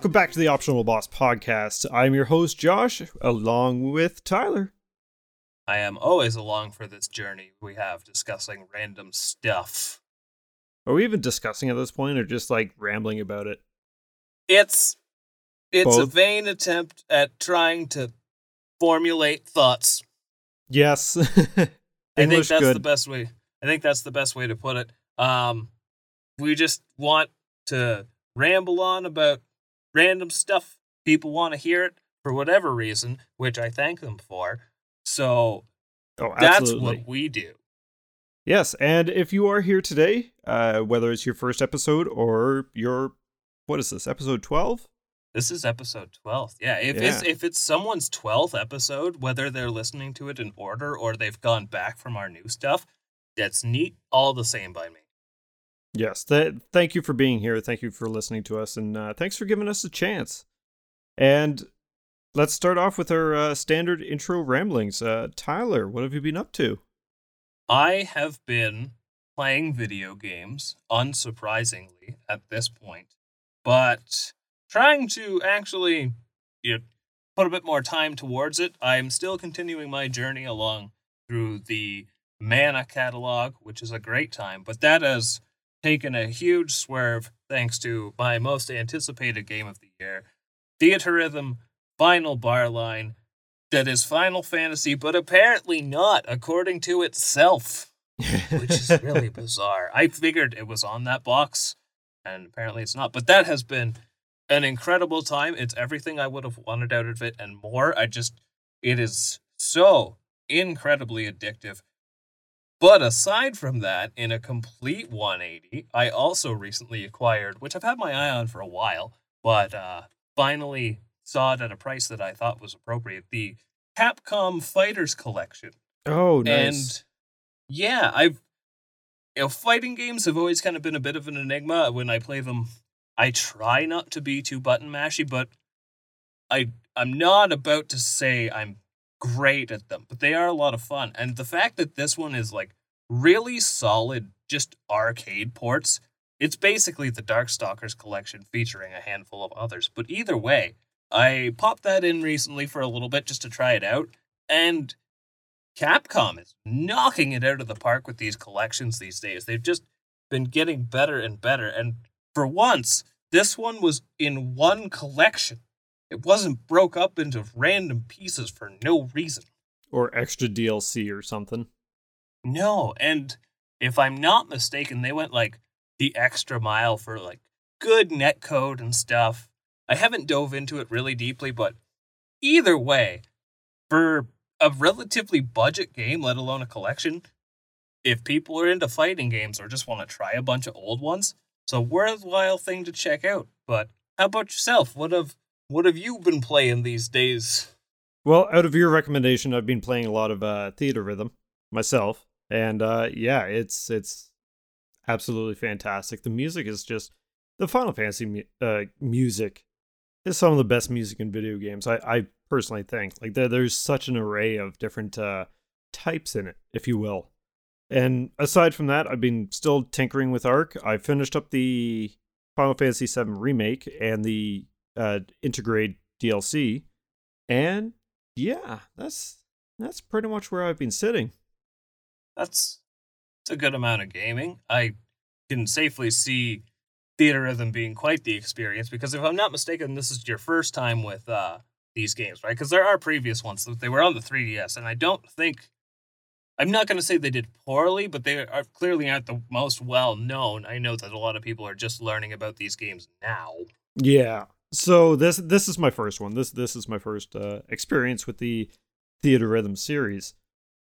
Welcome back to the Optional Boss podcast. I'm your host, Josh, along with Tyler. I am always along for this journey we have discussing random stuff. Are we even discussing at this point or just like rambling about it? It's it's a vain attempt at trying to formulate thoughts. Yes. I think that's good. the best way. I think that's the best way to put it. Um, we just want to ramble on about random stuff. People want to hear it for whatever reason, which I thank them for. So oh, that's what we do. Yes, and if you are here today, uh, whether it's your first episode or your what is this episode twelve? This is episode 12. Yeah, if it's Yeah. if it's someone's 12th episode, whether they're listening to it in order or they've gone back from our new stuff, that's neat all the same by me. Yes, th- thank you for being here. Thank you for listening to us, and uh, thanks for giving us a chance. And let's start off with our uh, standard intro ramblings. Uh, Tyler, what have you been up to? I have been playing video games, unsurprisingly, at this point, but trying to actually you know, put a bit more time towards it. I'm still continuing my journey along through the Mana catalog, which is a great time, but that has taken a huge swerve thanks to my most anticipated game of the year, Theatrhythm Final Bar Line. That is Final Fantasy, but apparently not, according to itself which is really bizarre. I figured it was on that box, and apparently it's not. But that has been an incredible time. It's everything I would have wanted out of it and more. I just, it is so incredibly addictive. But aside from that, in a complete 180, I also recently acquired, which I've had my eye on for a while, but uh, finally saw it at a price that I thought was appropriate. The Capcom Fighters Collection. oh, nice. And yeah, I've you know, fighting games have always kind of been a bit of an enigma when I play them. I try not to be too button mashy, but I I'm not about to say I'm great at them, but they are a lot of fun. And the fact that this one is like really solid, just arcade ports, it's basically the Darkstalkers collection featuring a handful of others. But either way, I popped that in recently for a little bit just to try it out, and Capcom is knocking it out of the park with these collections these days. They've just been getting better and better. And for once, this one was in one collection. It wasn't broke up into random pieces for no reason. or extra DLC or something. No, and if I'm not mistaken, they went like the extra mile for like good netcode and stuff. I haven't dove into it really deeply, but either way, for a relatively budget game, let alone a collection, if people are into fighting games or just want to try a bunch of old ones, it's a worthwhile thing to check out. But how about yourself? What have what have you been playing these days? Well, out of your recommendation, I've been playing a lot of uh, Theatrhythm myself, and uh, yeah, it's it's absolutely fantastic. The music is just the Final Fantasy mu- uh, music is some of the best music in video games. I, I personally think like there, there's such an array of different uh, types in it, if you will. And aside from that, I've been still tinkering with Arc. I finished up the Final Fantasy VII remake and the uh, Intergrade DLC, and yeah, that's that's pretty much where I've been sitting. that's it's a good amount of gaming. I can safely see Theatrhythm being quite the experience because if I'm not mistaken, this is your first time with uh, these games, right? Because there are previous ones that they were on the 3DS, and I don't think I'm not going to say they did poorly, but they are clearly aren't the most well known. I know that a lot of people are just learning about these games now. Yeah. So this this is my first one. This this is my first uh, experience with the Theatrhythm series,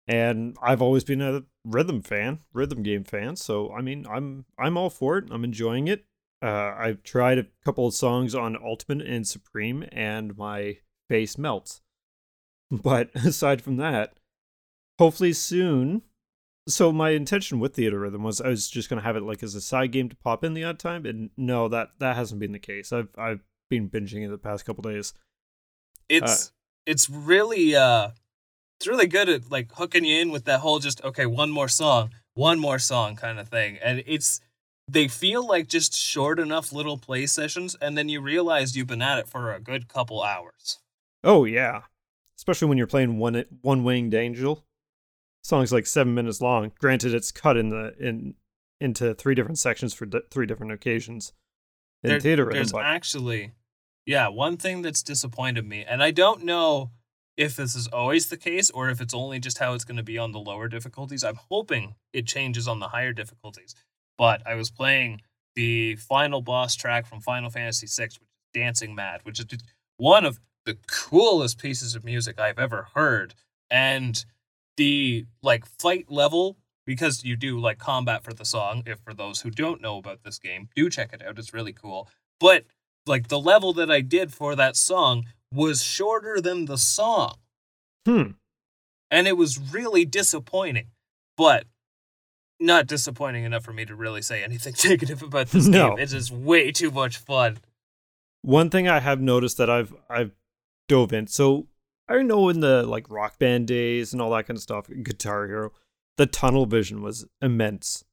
and I've always been a rhythm fan, rhythm game fan. So I mean, I'm I'm all for it. I'm enjoying it. Uh, I've tried a couple of songs on Ultimate and Supreme, and my face melts. But aside from that, hopefully soon. So my intention with Theatrhythm was I was just gonna have it like as a side game to pop in the odd time, and no, that that hasn't been the case. I've I've been binging it the past couple days. It's uh, it's really uh it's really good at like hooking you in with that whole just okay one more song one more song kind of thing. And it's they feel like just short enough little play sessions and then you realize you've been at it for a good couple hours. Oh yeah. Especially when you're playing one one winged angel. Song's like seven minutes long. Granted it's cut in the in into three different sections for d- three different occasions there, there's but... actually yeah one thing that's disappointed me and i don't know if this is always the case or if it's only just how it's going to be on the lower difficulties. I'm hoping it changes on the higher difficulties. But I was playing the final boss track from Final Fantasy VI, which is Dancing Mad, which is one of the coolest pieces of music I've ever heard. And the like fight level, because you do like combat for the song, if for those who don't know about this game, do check it out. It's really cool. But like the level that I did for that song was shorter than the song. Hmm. And it was really disappointing, but not disappointing enough for me to really say anything negative about this no. game. It is way too much fun. One thing I have noticed that I've I've dove in. So I know in the like rock band days and all that kind of stuff, Guitar Hero, the tunnel vision was immense.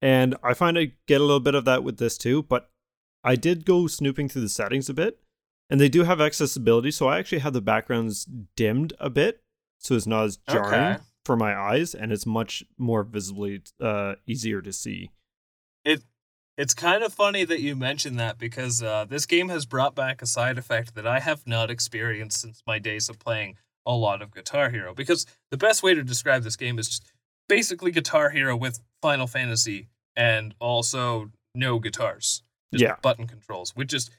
And I find I get a little bit of that with this too, but I did go snooping through the settings a bit and they do have accessibility so i actually have the backgrounds dimmed a bit so it's not as jarring okay. for my eyes and it's much more visibly uh, easier to see it it's kind of funny that you mentioned that because uh, this game has brought back a side effect that i have not experienced since my days of playing a lot of guitar hero because the best way to describe this game is just basically guitar hero with final fantasy and also no guitars yeah button controls which is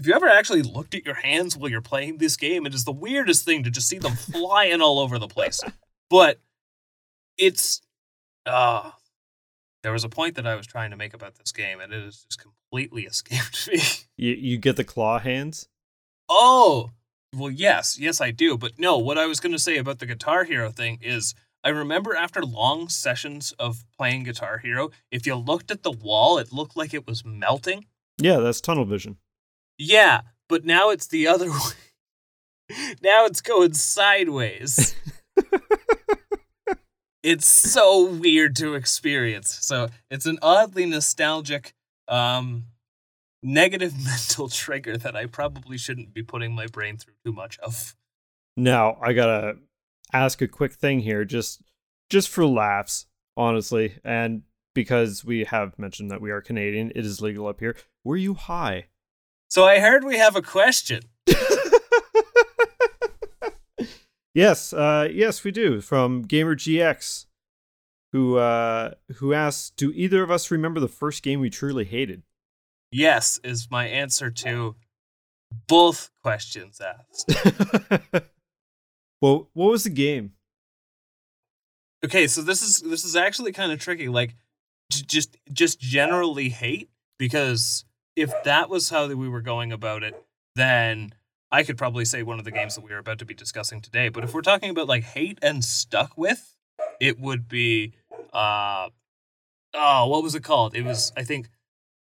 if you ever actually looked at your hands while you're playing this game, it is the weirdest thing to just see them flying all over the place. But it's uh there was a point that I was trying to make about this game, and it has just completely escaped me. You you get the claw hands? Oh, well, yes, yes, I do. But no, what I was going to say about the Guitar Hero thing is, I remember after long sessions of playing Guitar Hero, if you looked at the wall, it looked like it was melting. Yeah, that's tunnel vision. Yeah, but now it's the other way. now it's going sideways. it's so weird to experience. So it's an oddly nostalgic, um, negative mental trigger that I probably shouldn't be putting my brain through too much of. Now I gotta ask a quick thing here, just just for laughs, honestly, and because we have mentioned that we are Canadian, it is legal up here. Were you high? So I heard we have a question. yes, uh, yes, we do. From Gamer GX, who uh, who asks, "Do either of us remember the first game we truly hated?" Yes, is my answer to both questions asked. well, what was the game? Okay, so this is this is actually kind of tricky. Like, j- just just generally hate because if that was how we were going about it, then I could probably say one of the games that we are about to be discussing today. But if we're talking about like hate and stuck with, it would be uh oh, what was it called? It was I think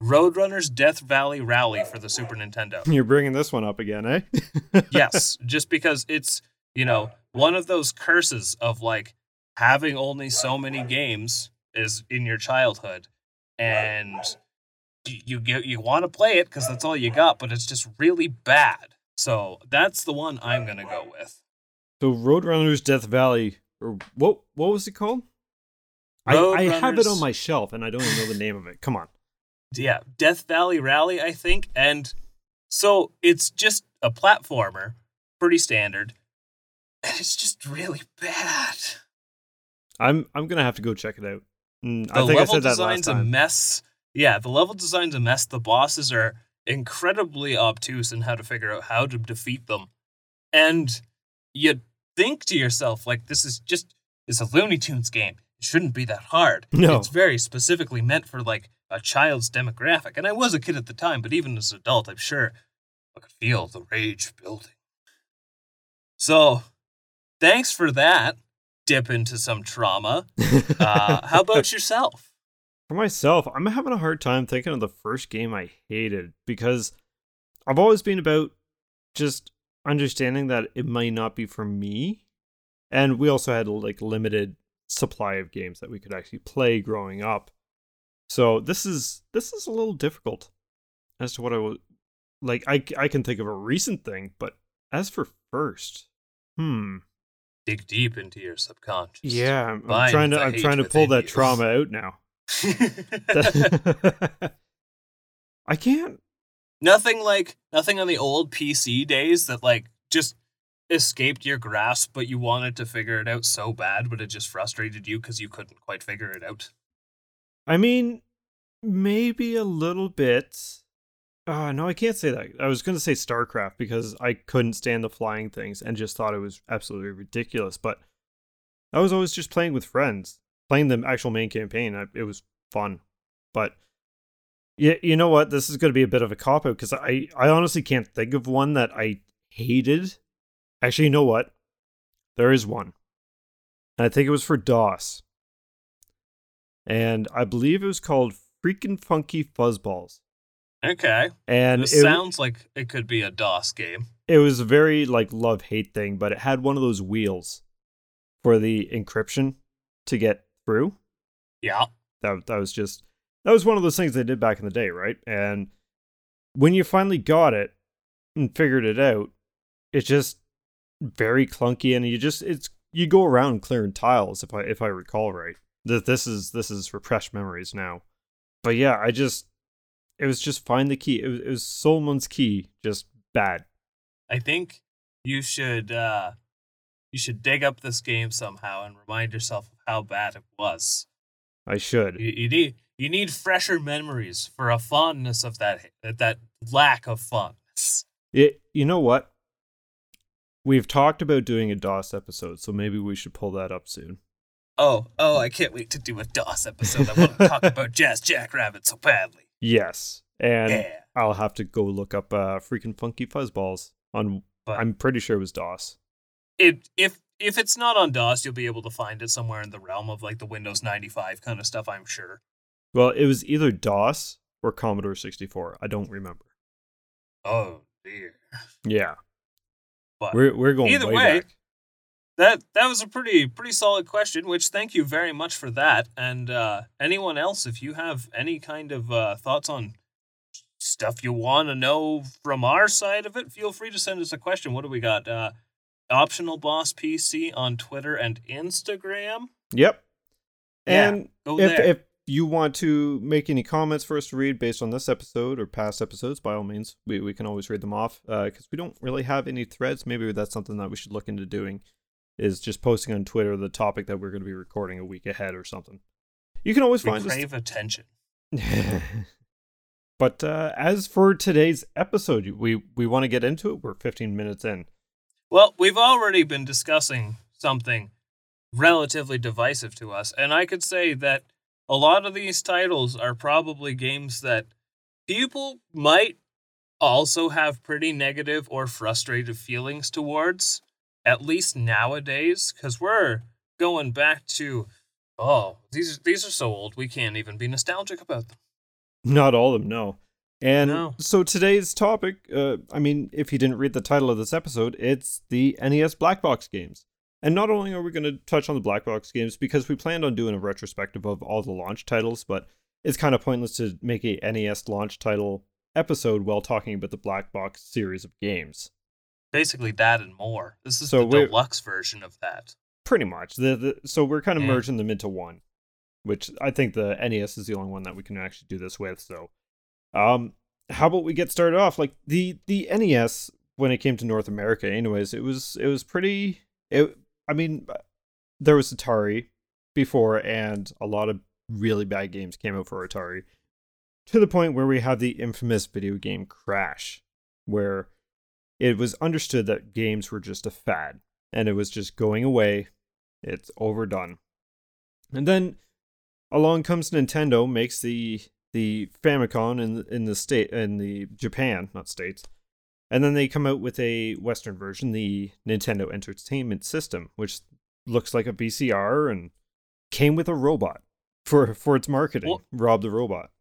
Roadrunner's Death Valley Rally for the Super Nintendo. You're bringing this one up again, eh? yes, just because it's, you know, one of those curses of like having only so many games is in your childhood and you you, you want to play it because that's all you got, but it's just really bad. So that's the one I'm gonna go with. So Roadrunners Death Valley, or what what was it called? I, I have it on my shelf and I don't even know the name of it. Come on. Yeah, Death Valley Rally, I think, and so it's just a platformer, pretty standard, and it's just really bad. I'm I'm gonna have to go check it out. Mm, the I think level I said that design's last time. a mess. Yeah, the level design's a mess. The bosses are incredibly obtuse in how to figure out how to defeat them. And you think to yourself, like, this is just it's a Looney Tunes game. It shouldn't be that hard. No. It's very specifically meant for like a child's demographic. And I was a kid at the time, but even as an adult, I'm sure I could feel the rage building. So, thanks for that. Dip into some trauma. Uh, how about yourself? For myself, I'm having a hard time thinking of the first game I hated because I've always been about just understanding that it might not be for me. And we also had like limited supply of games that we could actually play growing up. So this is this is a little difficult as to what I would like I I can think of a recent thing, but as for first, hmm. Dig deep into your subconscious. Yeah, I'm, I'm trying to I'm trying to pull that trauma out now. I can't. Nothing like nothing on the old PC days that like just escaped your grasp, but you wanted to figure it out so bad, but it just frustrated you because you couldn't quite figure it out. I mean, maybe a little bit. Uh, no, I can't say that. I was going to say StarCraft because I couldn't stand the flying things and just thought it was absolutely ridiculous. But I was always just playing with friends, playing the actual main campaign. it was fun. But yeah, you know what? This is going to be a bit of a cop out because I, I honestly can't think of one that I hated. Actually, you know what? There is one. And I think it was for DOS. And I believe it was called Freaking Funky Fuzzballs. Okay. And it sounds like it could be a DOS game. It was a very like love hate thing, but it had one of those wheels for the encryption to get through. Yeah. That that was just that was one of those things they did back in the day, right? And when you finally got it and figured it out, it's just very clunky and you just it's you go around clearing tiles if I if I recall right. That this is this is repressed memories now. But yeah, I just it was just find the key. It was, it was Solomon's key, just bad. I think you should uh you should dig up this game somehow and remind yourself of how bad it was. I should. You, you need you need fresher memories for a fondness of that that lack of fondness. It you know what? We've talked about doing a DOS episode, so maybe we should pull that up soon. Oh, oh, I can't wait to do a DOS episode. I want to talk about Jazz Jackrabbit so badly. Yes. And yeah. I'll have to go look up uh freaking funky fuzzballs on but I'm pretty sure it was DOS. It if if it's not on DOS, you'll be able to find it somewhere in the realm of like the Windows 95 kind of stuff, I'm sure. Well, it was either DOS or Commodore 64. I don't remember. Oh dear. Yeah. But we're we're going either way, way back. That that was a pretty pretty solid question. Which thank you very much for that. And uh, anyone else, if you have any kind of uh, thoughts on stuff you want to know from our side of it, feel free to send us a question. What do we got? Uh, optional boss PC on Twitter and Instagram. Yep. And yeah, if, if you want to make any comments for us to read based on this episode or past episodes, by all means, we, we can always read them off because uh, we don't really have any threads. Maybe that's something that we should look into doing is just posting on Twitter the topic that we're going to be recording a week ahead or something. You can always we find crave us. attention. but uh, as for today's episode, we we want to get into it. We're 15 minutes in. Well, we've already been discussing something relatively divisive to us, and I could say that a lot of these titles are probably games that people might also have pretty negative or frustrated feelings towards, at least nowadays, because we're going back to oh these these are so old we can't even be nostalgic about them. Not all of them, no. And no. so today's topic, uh, I mean, if you didn't read the title of this episode, it's the NES Black Box games. And not only are we going to touch on the black box games because we planned on doing a retrospective of all the launch titles, but it's kind of pointless to make a NES launch title episode while talking about the black box series of games. Basically, that and more. This is so the deluxe version of that. Pretty much. The, the so we're kind of yeah. merging them into one, which I think the NES is the only one that we can actually do this with. So, um, how about we get started off? Like the the NES when it came to North America, anyways, it was it was pretty. It I mean, uh, there was Atari before, and a lot of really bad games came out for Atari to the point where we have the infamous video game crash, where it was understood that games were just a fad and it was just going away. It's overdone. And then along comes Nintendo, makes the the Famicom in in the state in the Japan, not states, And then they come out with a Western version, the Nintendo Entertainment System, which looks like a VCR and came with a robot for for its marketing. Well- Rob the robot.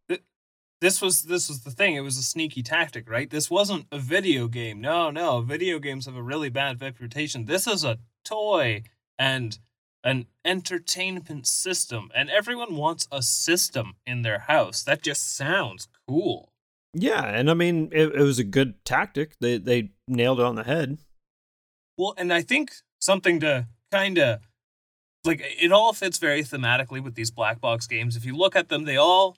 This was this was the thing. It was a sneaky tactic, right? This wasn't a video game. No, no, video games have a really bad reputation. This is a toy and an entertainment system, and everyone wants a system in their house. That just sounds cool. Yeah, and I mean it, it was a good tactic. They they nailed it on the head. Well, and I think something to kind of like it all fits very thematically with these black box games. If you look at them, they all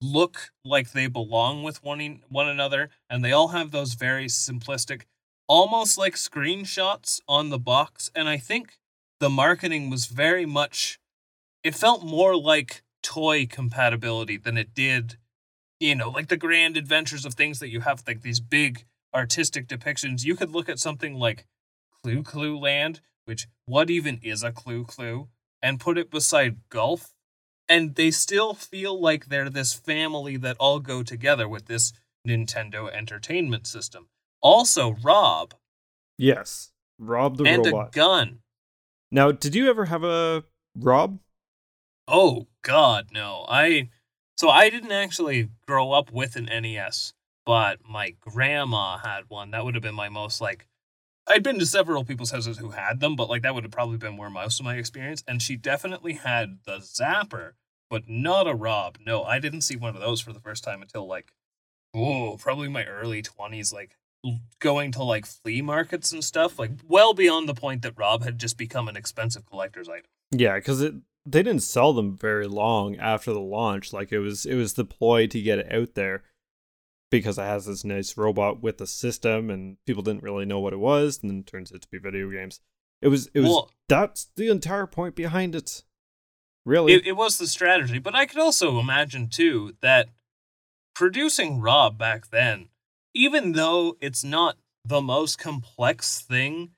look like they belong with one one another, and they all have those very simplistic, almost like screenshots on the box. And I think the marketing was very much. It felt more like toy compatibility than it did, you know, like the grand adventures of things that you have, like these big artistic depictions. You could look at something like Clue Clue Land, which what even is a Clue Clue, and put it beside Golf, and they still feel like they're this family that all go together with this Nintendo Entertainment System. Also, Rob Yes, Rob the and robot. a gun. now, did you ever have a Rob? Oh God, no! I so I didn't actually grow up with an NES, but my grandma had one. That would have been my most like. I'd been to several people's houses who had them, but like that would have probably been where most of my experience. And she definitely had the Zapper, but not a Rob. No, I didn't see one of those for the first time until like, oh, probably my early twenties. Like going to like flea markets and stuff. Like well beyond the point that Rob had just become an expensive collector's item. Yeah, because it they didn't sell them very long after the launch. Like it was it was the ploy to get it out there because it has this nice robot with a system, and people didn't really know what it was, and then it turns out to be video games. It was it was Well- that's the entire point behind it. Really, it, it was the strategy but i could also imagine too that producing rob back then even though it's not the most complex thing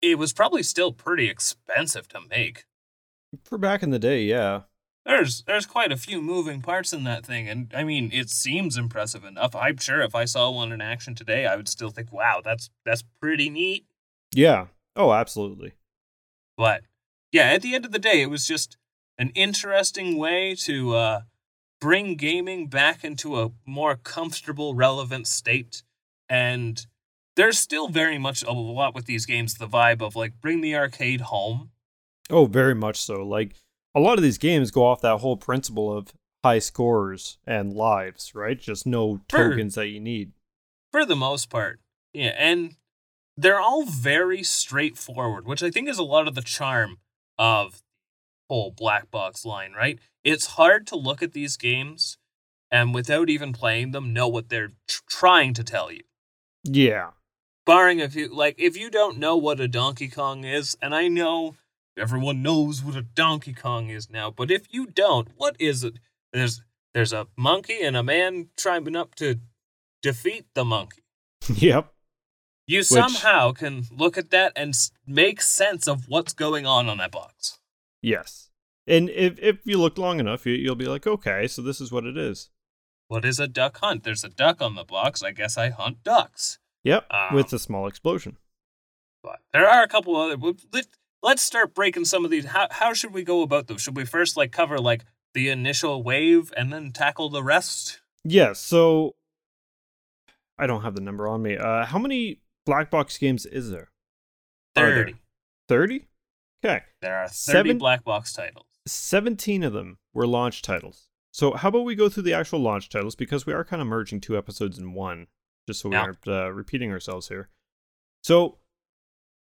it was probably still pretty expensive to make for back in the day, yeah. There's there's quite a few moving parts in that thing and i mean it seems impressive enough i'm sure if i saw one in action today i would still think wow that's that's pretty neat Yeah. Oh, absolutely. But yeah, at the end of the day, it was just an interesting way to uh, bring gaming back into a more comfortable, relevant state. And there's still very much a lot with these games the vibe of like bring the arcade home. Oh, very much so. Like a lot of these games go off that whole principle of high scores and lives, right? Just no tokens that you need. for the most part. Yeah, and they're all very straightforward, which I think is a lot of the charm of the whole black box line, right? It's hard to look at these games and without even playing them know what they're tr- trying to tell you. Yeah. Barring if you like if you don't know what a Donkey Kong is, and I know everyone knows what a Donkey Kong is now, but if you don't, what is it? There's there's a monkey and a man trying up to defeat the monkey. yep. You somehow can look at that and make sense of what's going on on that box. Yes. And if if you look long enough, you, you'll be like, okay, so this is what it is. What is a duck hunt? There's a duck on the box. I guess I hunt ducks. Yep. Um, with a small explosion. But there are a couple other. Let's start breaking some of these. How how should we go about them? Should we first like cover like the initial wave and then tackle the rest? Yes. So I don't have the number on me. Uh, how many black box games is there? Thirty. Thirty. Okay. There are thirty Seven- black box titles. 17 of them were launch titles. So, how about we go through the actual launch titles because we are kind of merging two episodes in one, just so we Yeah. aren't uh, repeating ourselves here. So,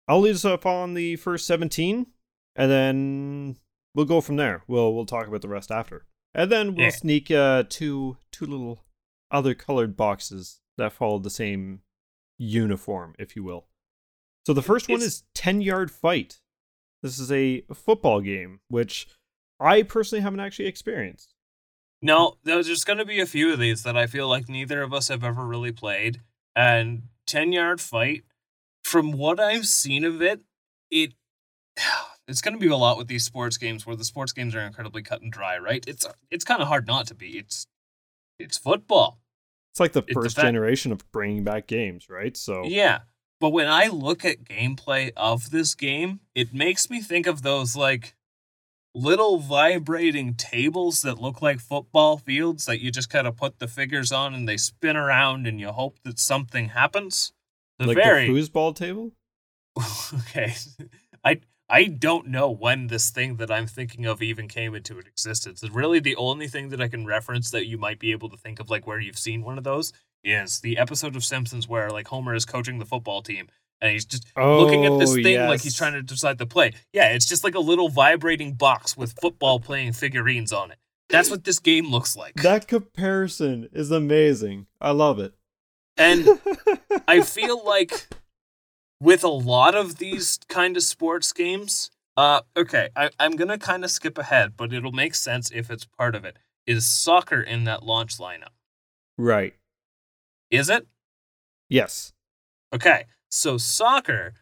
I'll lead us up on the first 17, and then we'll go from there. We'll we'll talk about the rest after, and then we'll Yeah. sneak uh, two two little other colored boxes that follow the same uniform, if you will. So the first one is 10 Yard Fight. This is a football game, which I personally haven't actually experienced. No, there's just going to be a few of these that I feel like neither of us have ever really played. And 10 yard fight, from what I've seen of it, it it's going to be a lot with these sports games where the sports games are incredibly cut and dry, right? It's it's kind of hard not to be. It's it's football. It's like the It- the first fact- generation of bringing back games, right? So Yeah. But when I look at gameplay of this game, it makes me think of those like little vibrating tables that look like football fields that you just kind of put the figures on and they spin around and you hope that something happens. The like very the foosball table. okay. I I don't know when this thing that I'm thinking of even came into existence. It's really the only thing that I can reference that you might be able to think of like where you've seen one of those is the episode of Simpsons where like Homer is coaching the football team and he's just looking at this Oh, thing like he's trying to decide the play. Yeah, it's just like a little vibrating box with football playing figurines on it. That's what this game looks like. That comparison is amazing. I love it. And I feel like with a lot of these kind of sports games, uh, okay, I, I'm gonna kind of skip ahead, but it'll make sense if it's part of it. Is soccer in that launch lineup? right. Is it? Yes. Okay, so soccer,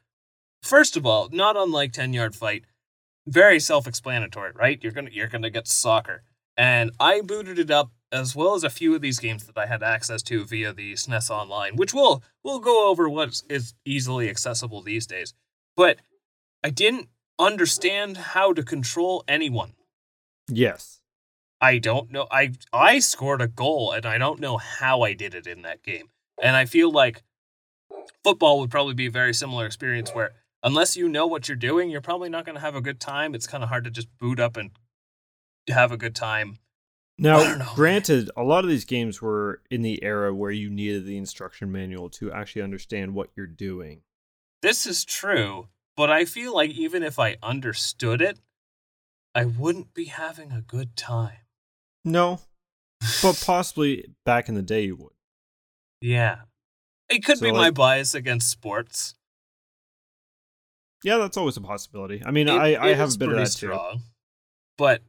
first of all, not unlike Ten Yard Fight, very self-explanatory, right? You're gonna you're gonna get soccer, and I booted it up as well as a few of these games that I had access to via the SNES Online, which we'll we'll go over what is easily accessible these days. But I didn't understand how to control anyone. Yes. I don't know. I I scored a goal and I don't know how I did it in that game. And I feel like football would probably be a very similar experience where unless you know what you're doing, you're probably not going to have a good time. It's kind of hard to just boot up and have a good time. Now, granted, a lot of these games were in the era where you needed the instruction manual to actually understand what you're doing. This is true, but I feel like even if I understood it, I wouldn't be having a good time. No, but possibly back in the day you would. Yeah. It could So, be my bias against sports. Yeah, that's always a possibility. I mean, It- I, I it have a bit of that too. But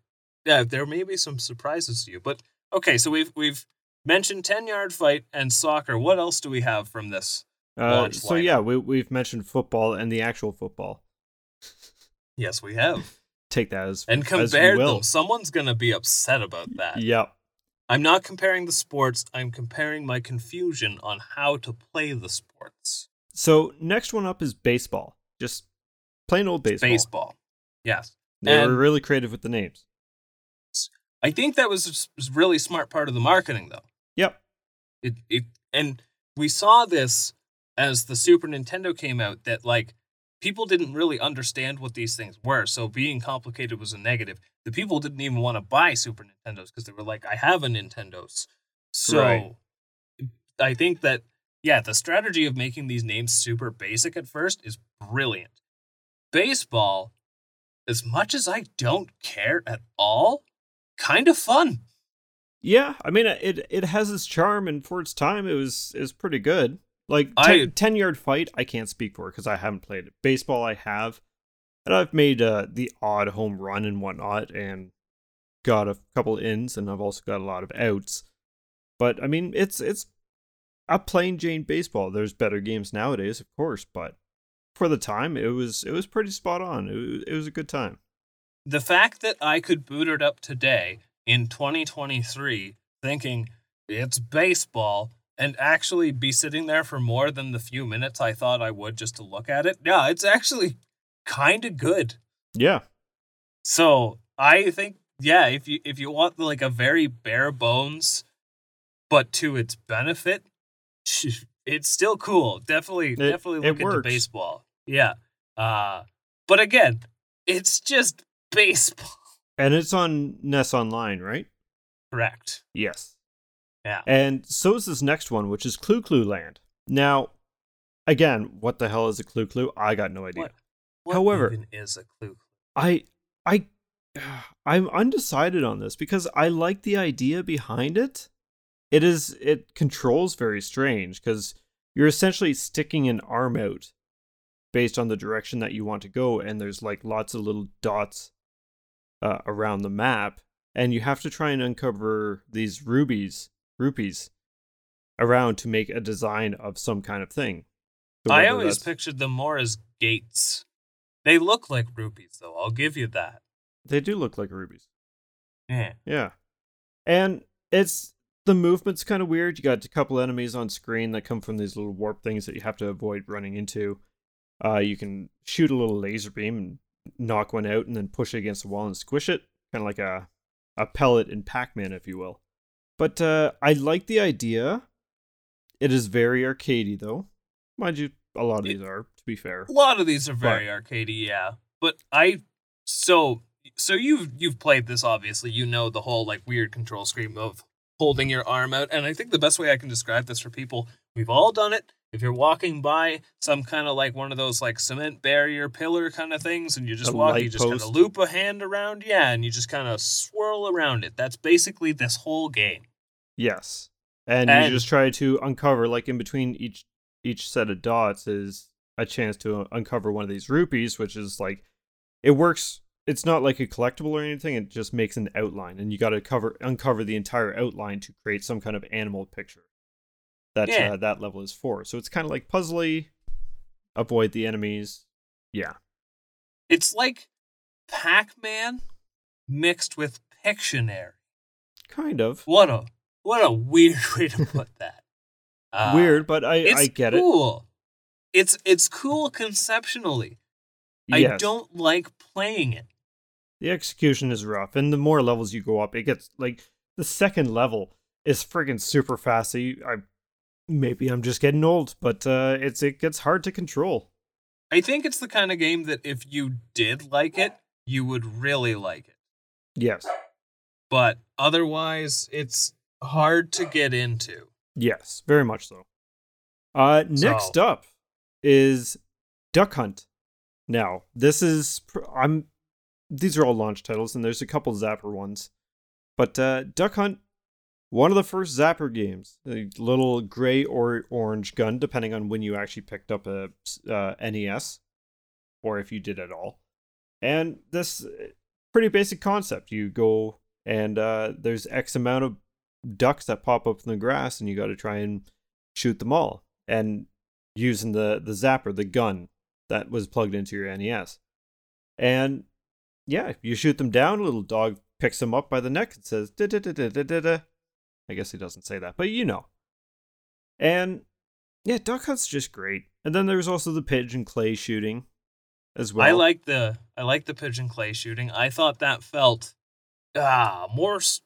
yeah, there may be some surprises to you. But okay, so we've we've mentioned ten yard fight and soccer. What else do we have from this? Uh, so lineup. yeah, we we've mentioned football and the actual football. Yes, we have. Take that as And as you compared will. them. Someone's gonna be upset about that. Yep. I'm not comparing the sports, I'm comparing my confusion on how to play the sports. So next one up is baseball. Just plain old baseball. Baseball. Yes. They were really creative with the names. I think that was a s- was a really smart part of the marketing though. Yep. it, it and we saw this as the Super Nintendo came out that like people didn't really understand what these things were. So being complicated was a negative. The people didn't even want to buy Super Nintendos because they were like, I have a Nintendo's. So Right. I think that yeah, the strategy of making these names super basic at first is brilliant. Baseball, as much as I don't care at all, kind of fun. Yeah, I mean it it has its charm, and for its time, it was is pretty good. Like I- ten, yard fight, I can't speak for because I haven't played it. Baseball, I have, and I've made uh, the odd home run and whatnot, and got a couple ins, and I've also got a lot of outs. But I mean, it's it's a plain Jane baseball. There's better games nowadays, of course, but for the time, it was it was pretty spot on. It it was a good time. The fact that I could boot it up today in 2023 thinking it's baseball and actually be sitting there for more than the few minutes I thought I would just to look at it. Yeah, it's actually kind of good. Yeah, So, I think yeah, if you if you want like a very bare bones but to its benefit, it's still cool. Definitely It- definitely look into baseball. Yeah. Uh but again, it's just baseball. and it's on NES Online, right? Correct. Yes. Yeah. And so is this next one, which is Clue Clue Land. Now, again, what the hell is a Clue Clue? I got no idea. What? What However- even is a clue? I I I'm undecided on this because I like the idea behind it. It is it controls very strange because you're essentially sticking an arm out based on the direction that you want to go, and there's like lots of little dots uh, around the map, and you have to try and uncover these rubies, rupees, around to make a design of some kind of thing. So I always that's- pictured them more as gates. They look like rupees, though. I'll give you that. they do look like rubies. Yeah. Yeah. And it's the movement's kind of weird. You got a couple enemies on screen that come from these little warp things that you have to avoid running into. Uh, you can shoot a little laser beam and knock one out, and then push it against the wall and squish it, kind of like a a pellet in Pac-Man, if you will. But uh, I like the idea. It is very arcadey, though. Mind you, a lot of these are. To be fair, A lot of these are very arcadey, yeah. But I so so you've you've played this obviously. You know the whole like weird control scheme of holding your arm out. And I think the best way I can describe this for people, we've all done it. If you're walking by some kind of like one of those like cement barrier pillar kind of things and you just A walk, you just kind of loop a hand around, yeah, and you just kind of swirl around it. That's basically this whole game. yes, and, And- you just try to uncover, like in between each each set of dots, is a chance to uncover one of these rupees, which is like it works. It's not like a collectible or anything. It just makes an outline, and you got to cover uncover the entire outline to create some kind of animal picture that Yeah. uh, that level is for. So it's kind of like puzzly. Avoid the enemies. Yeah, It's like Pac-Man mixed with Pictionary. kind of What a what a weird way to put that. Uh, weird, but I I get it. cool. It's it's cool conceptually. I don't like playing it. The execution is rough, and the more levels you go up, it gets like the second level is friggin' super fast. So you, I maybe I'm just getting old, but uh, it's it gets hard to control. I think it's the kind of game that if you did like it, you would really like it. Yes, But otherwise, it's hard to get into. yes, very much so. Uh, next So- up is Duck Hunt. Now this is I'm these are all launch titles, and there's a couple Zapper ones, but uh, Duck Hunt. One of the first Zapper games, a little gray or orange gun, depending on when you actually picked up a uh, NES, or if you did at all. And this uh, pretty basic concept. You go and uh, there's X amount of ducks that pop up in the grass, and you got to try and shoot them all. And using the the zapper, the gun that was plugged into your NES. And yeah, you shoot them down. A little dog picks them up by the neck and says da da da da da da. I guess he doesn't say that, but you know. And yeah, Duck Hunt's just great. And then there's also the pigeon clay shooting as well. I like the I like the pigeon clay shooting. I thought that felt ah more. It's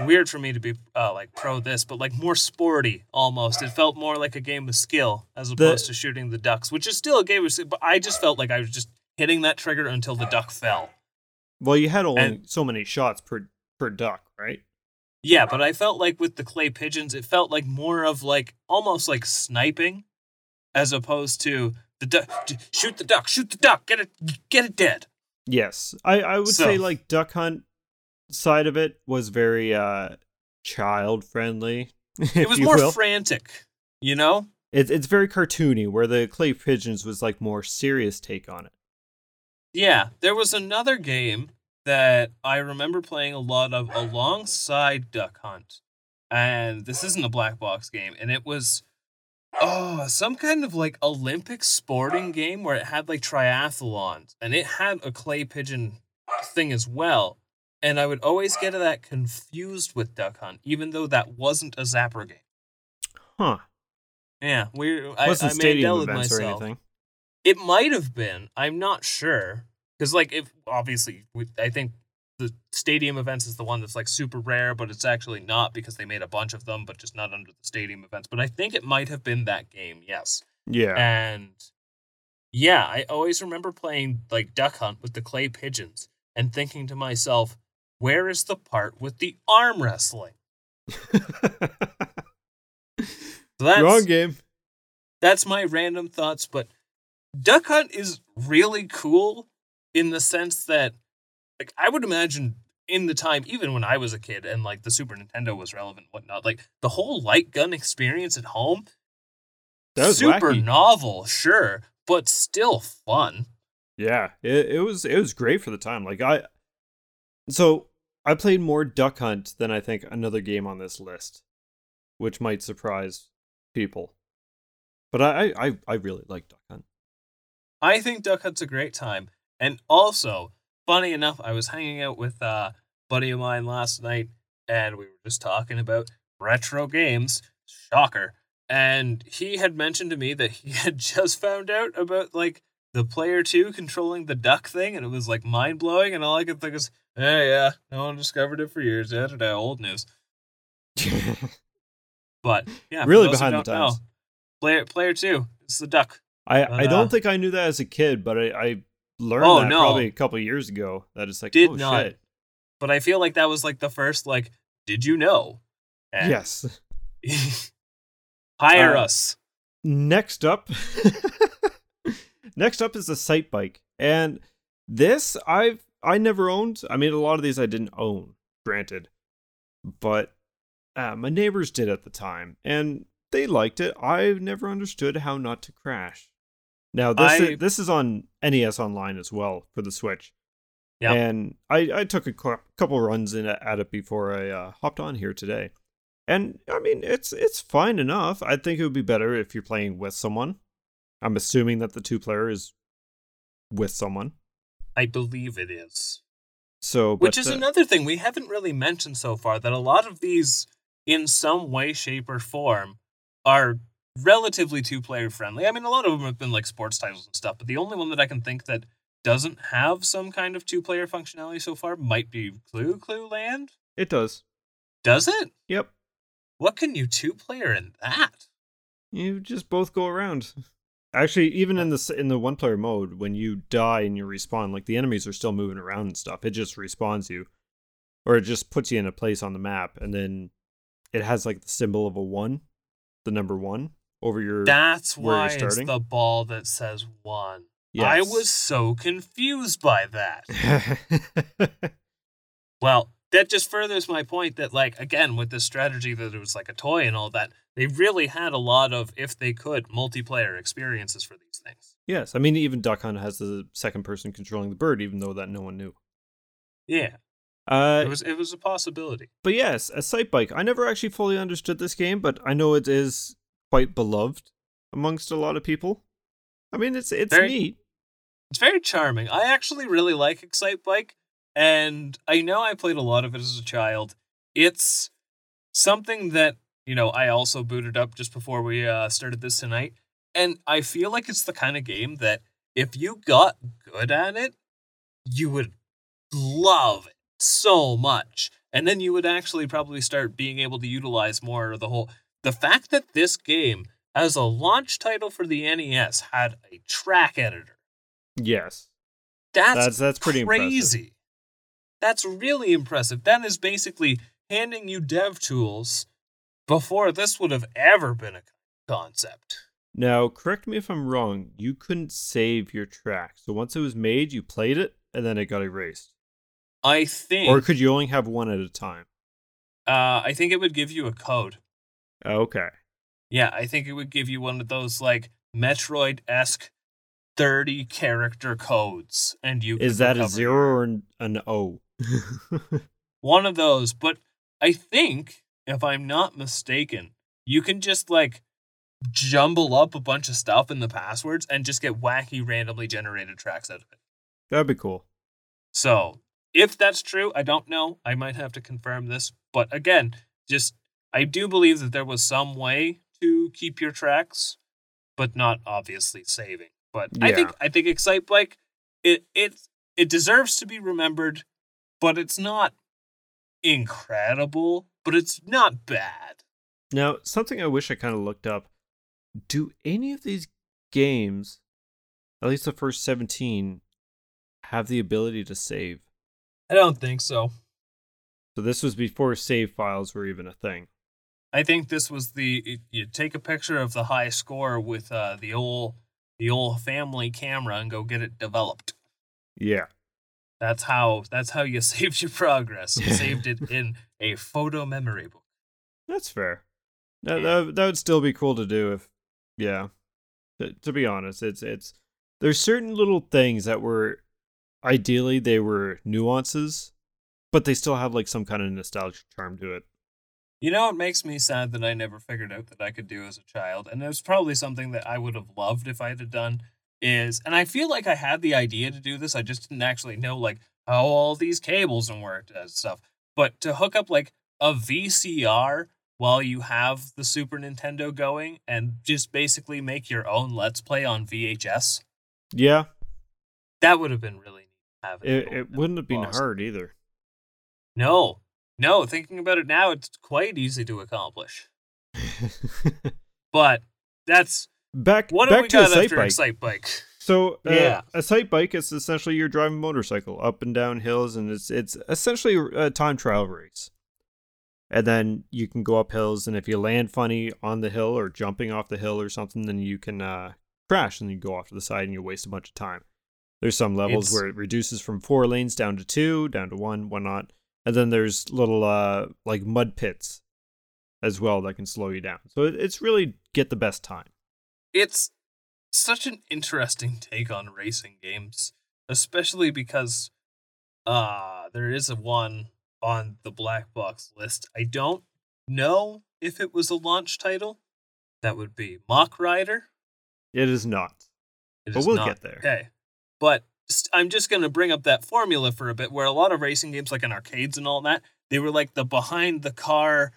weird for me to be uh, like pro this, but like more sporty almost. It felt more like a game of skill as opposed to shooting the ducks, which is still a game of skill. But I just felt like I was just hitting that trigger until the duck fell. Well, you had only And- so many shots per per duck, right? Yeah, but I felt like with the clay pigeons, it felt like more of like almost like sniping, as opposed to the duck. Shoot the duck! Shoot the duck! Get it! Get it dead! Yes. I I would So- say like Duck Hunt side of it was very uh child friendly. It was more frantic, you know. It's it's very cartoony, where the clay pigeons was like more serious take on it. Yeah, there was another game that I remember playing a lot of alongside Duck Hunt. And this isn't a black box game, and it was oh, some kind of like Olympic sporting game where it had like triathlons and it had a clay pigeon thing as well. And I would always get that confused with Duck Hunt, even though that wasn't a Zapper game. Huh. Yeah, we I, I stadium Mandela'd events or myself. anything. It might have been. I'm not sure. Because, like, if obviously, we, I think the stadium events is the one that's like super rare, but it's actually not because they made a bunch of them, but just not under the stadium events. But I think it might have been that game, yes. Yeah. And yeah, I always remember playing like Duck Hunt with the clay pigeons and thinking to myself, where is the part with the arm wrestling? So that's, Wrong game. that's my random thoughts but duck hunt is really cool in the sense that like i would imagine in the time even when i was a kid and like the super nintendo was relevant whatnot like the whole light gun experience at home super wacky. novel sure but still fun Yeah, it, it was it was great for the time. Like I, so I played more Duck Hunt than I think another game on this list, which might surprise people. But I I, I- I really like Duck Hunt. i think duck hunt's a great time and also funny enough i was hanging out with a buddy of mine last night and we were just talking about retro games. Shocker. And he had mentioned to me that he had just found out about like the player two controlling the duck thing, and it was like mind blowing. And all I could think is, hey, yeah, no one discovered it for years. Yeah, today, old news. But yeah, really behind the times. Know, player player two, it's the duck. I but, I don't uh, think I knew that as a kid, but I, I learned oh, that no. probably a couple years ago. That it's like, did oh, not. Shit. But I feel like that was like the first like, did you know? And yes. hire uh, us. Next up, next up is the bike and this I've I never owned. I mean, a lot of these I didn't own, granted, but uh, my neighbors did at the time, and they liked it. I've never understood how not to crash. Now this I, is, this is on NES Online as well for the Switch. Yeah. And I, I took a couple runs in at it before I uh, hopped on here today. And I mean, it's it's fine enough. I think it would be better if you're playing with someone. I'm assuming that the two player is with someone. I believe it is. So, which is another thing we haven't really mentioned so far that a lot of these in some way, shape, or form are relatively two player friendly. I mean, a lot of them have been like sports titles and stuff, but the only one that I can think that doesn't have some kind of two player functionality so far might be Clu Clu Land. It does. Does it? Yep. What can you two player in that? You just both go around. Actually, even in the in the one player mode, when you die and you respawn, like the enemies are still moving around and stuff. It just respawns you, or it just puts you in a place on the map, and then it has like the symbol of a one, the number one over your. That's why it's the ball that says one. Yes. I was so confused by that. well, that just furthers my point that, like, again, with this strategy that it was like a toy and all that, they really had a lot of, if they could, multiplayer experiences for these things. Yes, I mean, even Duck Hunt has the second person controlling the bird, even though that no one knew. Yeah. Uh, it was it was a possibility. But yes, Excitebike. I never actually fully understood this game, but I know it is quite beloved amongst a lot of people. I mean, it's it's very, neat. It's very charming. I actually really like Excitebike, and I know I played a lot of it as a child. It's something that you know I also booted up just before we uh, started this tonight, and I feel like it's the kind of game that if you got good at it, you would love it so much. And then you would actually probably start being able to utilize more of the whole. The fact that this game, as a launch title for the NES, had a track editor. Yes. That's that's, that's pretty crazy. Impressive. That's really impressive. That is basically handing you dev tools before this would have ever been a concept. Now, correct me if I'm wrong, you couldn't save your track. So once it was made, you played it and then it got erased. I think. Or could you only have one at a time? Uh, I think it would give you a code. Okay. Yeah, I think it would give you one of those like Metroid esque thirty character codes, and you is that a zero or an, an O? one of those, but I think if I'm not mistaken, you can just like jumble up a bunch of stuff in the passwords and just get wacky randomly generated tracks out of it. That'd be cool. So if that's true, I don't know. I might have to confirm this. But again, just I do believe that there was some way to keep your tracks, but not obviously saving. But yeah. I think I think Excitebike it it it deserves to be remembered, but it's not incredible, but it's not bad. Now, something I wish I kind of looked up. Do any of these games, at least the first 17, have the ability to save? I don't think so. So this was before save files were even a thing. I think this was the you take a picture of the high score with uh, the old the old family camera and go get it developed. Yeah. That's how that's how you saved your progress. You saved it in a photo memory book. That's fair. That, that, that would still be cool to do if yeah. To, to be honest, it's it's there's certain little things that were ideally they were nuances, but they still have like some kind of nostalgic charm to it. You know, it makes me sad that I never figured out that I could do as a child, and it was probably something that I would have loved if I had done. Is and I feel like I had the idea to do this, I just didn't actually know like how all these cables and worked and stuff. But to hook up like a VCR while you have the Super Nintendo going and just basically make your own Let's Play on VHS. Yeah, That would have been really neat. it, it wouldn't have been awesome. hard either. No, no. Thinking about it now, it's quite easy to accomplish. But that's back what back we to got a after bike. Excite Bike. So uh, Yeah. Excitebike is essentially you're driving a motorcycle up and down hills, and it's it's essentially a time trial race. And then you can go up hills, and if you land funny on the hill or jumping off the hill or something, then you can uh, crash and you go off to the side and you waste a bunch of time. There's some levels It's- where it reduces from four lanes down to two, down to one, whatnot. And then there's little uh like mud pits as well that can slow you down. So it's really get the best time. It's such an interesting take on racing games, especially because uh there is a one on the black box list. I don't know if it was a launch title. That would be Mach Rider. It is not. It But is we'll not. get there. Okay. But I'm just going to bring up that formula for a bit where a lot of racing games, like in arcades and all that, they were like the behind the car,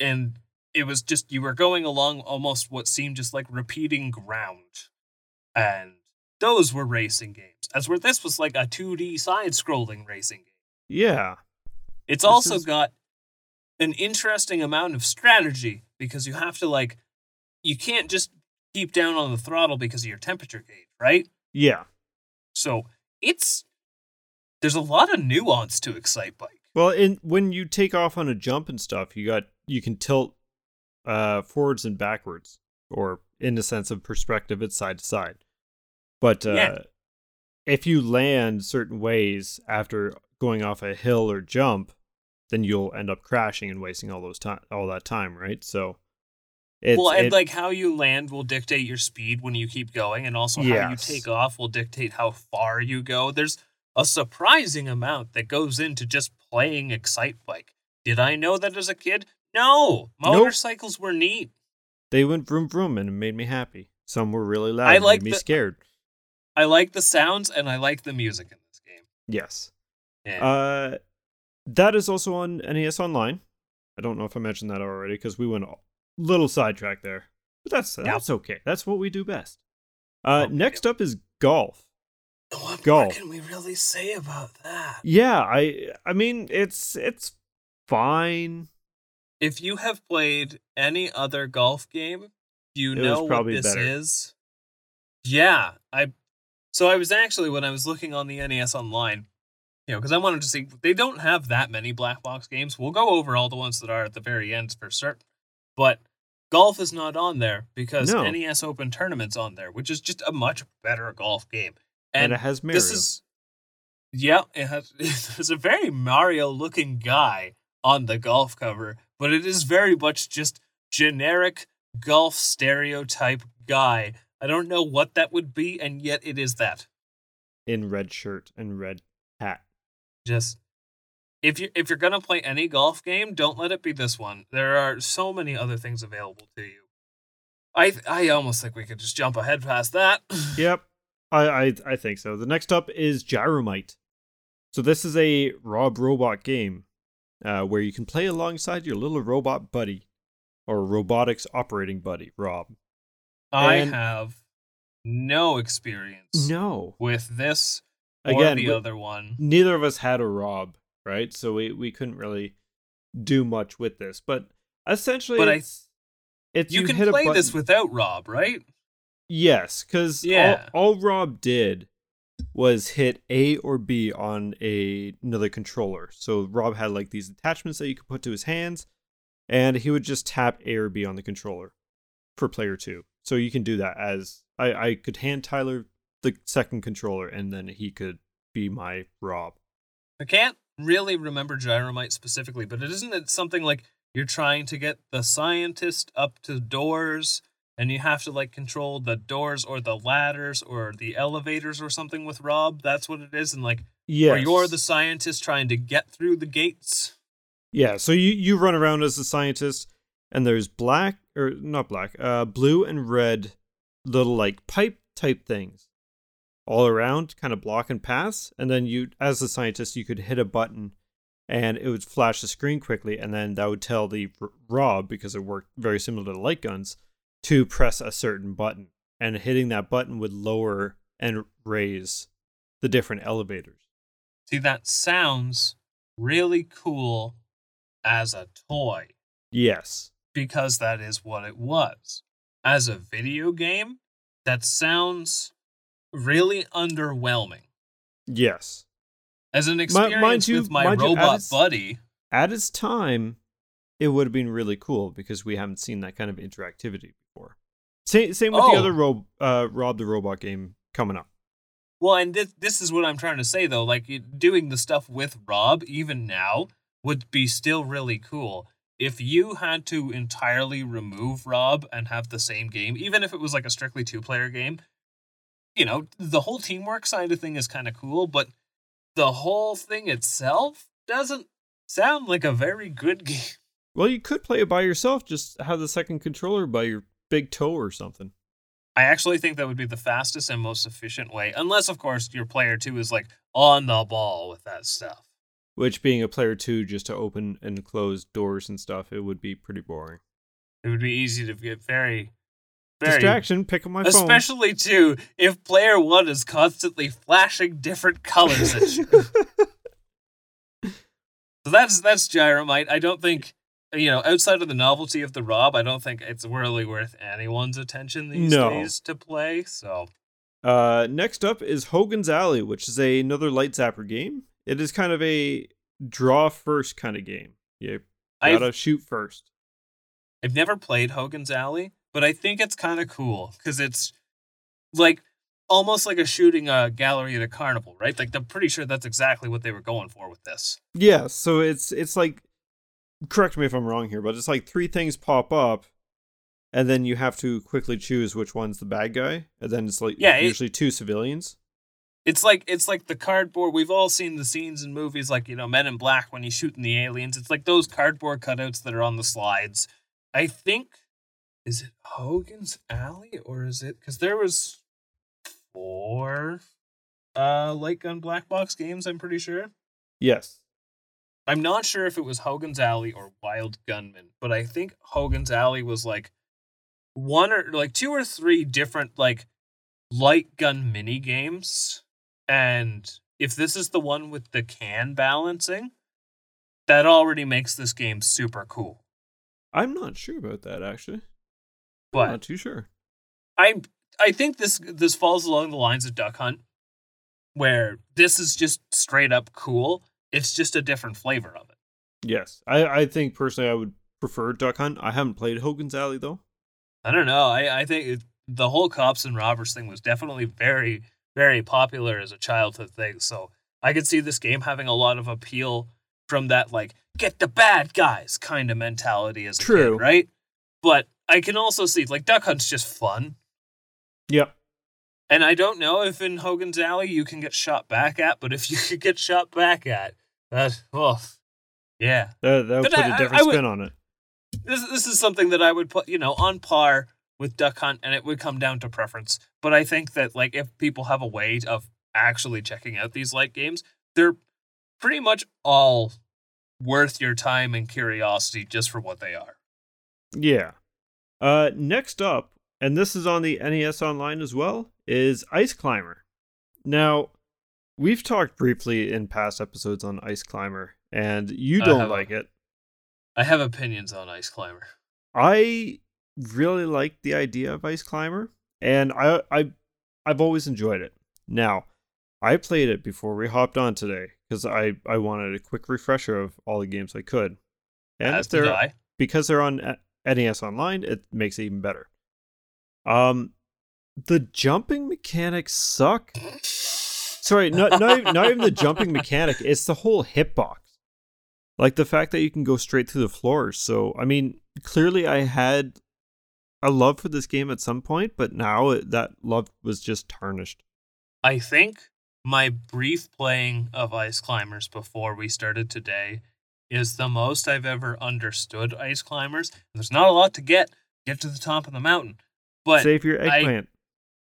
and it was just, you were going along almost what seemed just like repeating ground. And those were racing games. As where this was like a 2D side scrolling racing game. Yeah. It's This also is- got an interesting amount of strategy because you have to like you can't just keep down on the throttle because of your temperature gauge, right? Yeah. So it's there's a lot of nuance to Excite Bike. Well, in when you take off on a jump and stuff, you got you can tilt uh forwards and backwards, or in the sense of perspective, it's side to side. But uh, Yeah. if you land certain ways after going off a hill or jump, then you'll end up crashing and wasting all those time, all that time, right? So, it's well, and it- like how you land will dictate your speed when you keep going, and also how you take off will dictate how far you go. There's a surprising amount that goes into just playing Excite Bike. Did I know that as a kid? No, Nope. motorcycles were neat. they went vroom vroom and it made me happy. Some were really loud. I and like made me the- scared. I like the sounds and I like the music in this game. Yes. And Uh, that is also on NES Online. I don't know if I mentioned that already because we went little sidetrack there, but that's Yeah. that's okay. That's what we do best. Uh, Oh, next up is golf. what golf. more can we really say about that? Yeah, I I mean it's it's fine. If you have played any other golf game, do you It was know what probably this better. is. Yeah, I. So I was actually when I was looking on the NES Online, you know, because I wanted to see they don't have that many black box games. We'll go over all the ones that are at the very end for certain, but golf is not on there because No. NES Open Tournament's on there, which is just a much better golf game. And, And, it has Mario. this is yeah, it has there's a very Mario looking guy on the golf cover, but it is very much just generic golf stereotype guy. I don't know what that would be, and yet it is that. in red shirt and red hat. Just if you if you're gonna play any golf game, don't let it be this one. There are so many other things available to you. I I almost think we could just jump ahead past that. Yep. I, I I think so. The next up is Gyromite. So this is a Rob Robot game uh, where you can play alongside your little robot buddy or robotics operating buddy, Rob. I And- have no experience No. with this or Again, the other one. neither of us had a Rob, right? So we, we couldn't really do much with this. But essentially, But I- it's, it's You, can hit a play this without Rob, right? Yes, because Yeah. all, all Rob did was hit A or B on a, another controller. So Rob had like these attachments that you could put to his hands, and he would just tap A or B on the controller for player two. So you can do that as I, I could hand Tyler the second controller, and then he could be my Rob. I can't really remember Gyromite specifically, but it isn't it something like you're trying to get the scientist up to doors and you have to like control the doors or the ladders or the elevators or something with Rob. That's what it is. And like, Yeah, or you're the scientist trying to get through the gates. Yeah, so you, you run around as a scientist, and there's black or not black, uh, blue and red little like pipe type things all around, kind of block and pass. And then you, as a scientist, you could hit a button, and it would flash the screen quickly, and then that would tell the Rob because it worked very similar to the light guns to press a certain button, and hitting that button would lower and raise the different elevators. See, that sounds really cool as a toy Yes. because that is what it was. As a video game, that sounds really underwhelming. Yes. As an mind experience you- with my mind you, robot as- buddy, At its time, it would have been really cool because we haven't seen that kind of interactivity before. Same, same with the Oh. other Ro- uh, Rob the Robot game coming up. Well, and this this is what I'm trying to say though. Like doing the stuff with Rob, even now, would be still really cool. If you had to entirely remove Rob and have the same game, even if it was like a strictly two player game, you know, the whole teamwork side of thing is kind of cool, but the whole thing itself doesn't sound like a very good game. Well, you could play it by yourself, just have the second controller by your big toe or something. I actually think that would be the fastest and most efficient way, unless, of course, your player two is like on the ball with that stuff. Which, being a player two, just to open and close doors and stuff, it would be pretty boring. It would be easy to get very, very Distraction, pick up my phone. especially too if player one is constantly flashing different colors at you. so that's that's Gyromite. I don't think you know outside of the novelty of the Rob, I don't think it's really worth anyone's attention these No. days to play. So Uh, next up is Hogan's Alley, which is a, another Light Zapper game. It is kind of a draw first kind of game. You I've gotta shoot first. I've never played Hogan's Alley, but I think it's kind of cool because it's like almost like a shooting a gallery at a carnival, right? Like I'm pretty sure that's exactly what they were going for with this. Yeah, so it's it's like correct me if I'm wrong here, but it's like three things pop up and then you have to quickly choose which one's the bad guy, and then it's like Yeah, it- usually two civilians. It's like it's like the cardboard. We've all seen the scenes in movies like you know Men in Black when he's shooting the aliens. It's like those cardboard cutouts that are on the slides. I think is it Hogan's Alley or is it because there was four uh light gun black box games. I'm pretty sure. Yes. I'm not sure if it was Hogan's Alley or Wild Gunman, but I think Hogan's Alley was like one or like two or three different like light gun mini games. And if this is the one with the can balancing, that already makes this game super cool. I'm not sure about that actually. But I'm not too sure. I I think this this falls along the lines of Duck Hunt, where this is just straight up cool. It's just a different flavor of it. Yes. I, I think personally I would prefer Duck Hunt. I haven't played Hogan's Alley though. I don't know. I, I think it, the whole cops and robbers thing was definitely very, very popular as a childhood thing. So I could see this game having a lot of appeal from that, like, get the bad guys kind of mentality as a True. kid, right? But I can also see, like, Duck Hunt's just fun. Yep. And I don't know if in Hogan's Alley you can get shot back at, but if you could get shot back at, that, oh, yeah. That, that would But put I- a I- different I would- spin on it. this this is something that I would put, you know, on par with Duck Hunt, and it would come down to preference. But I think that like if people have a way of actually checking out these light games, they're pretty much all worth your time and curiosity just for what they are. Yeah. Uh, next up, and this is on the NES Online as well, is Ice Climber. Now, we've talked briefly in past episodes on Ice Climber, and you don't like it. I have opinions on Ice Climber. I really like the idea of Ice Climber, and I I I've always enjoyed it. Now, I played it before we hopped on today because I I wanted a quick refresher of all the games I could, and As they're I. because they're on uh, NES Online, it makes it even better. Um, the jumping mechanics suck. Sorry, not not even, not even the jumping mechanic. It's the whole hitbox. Like the fact that you can go straight through the floors. So I mean, clearly I had a love for this game at some point, but now it, that love was just tarnished. I think my brief playing of Ice Climbers before we started today is the most I've ever understood Ice Climbers. There's not a lot to get get to the top of the mountain, but Save your I- eggplant.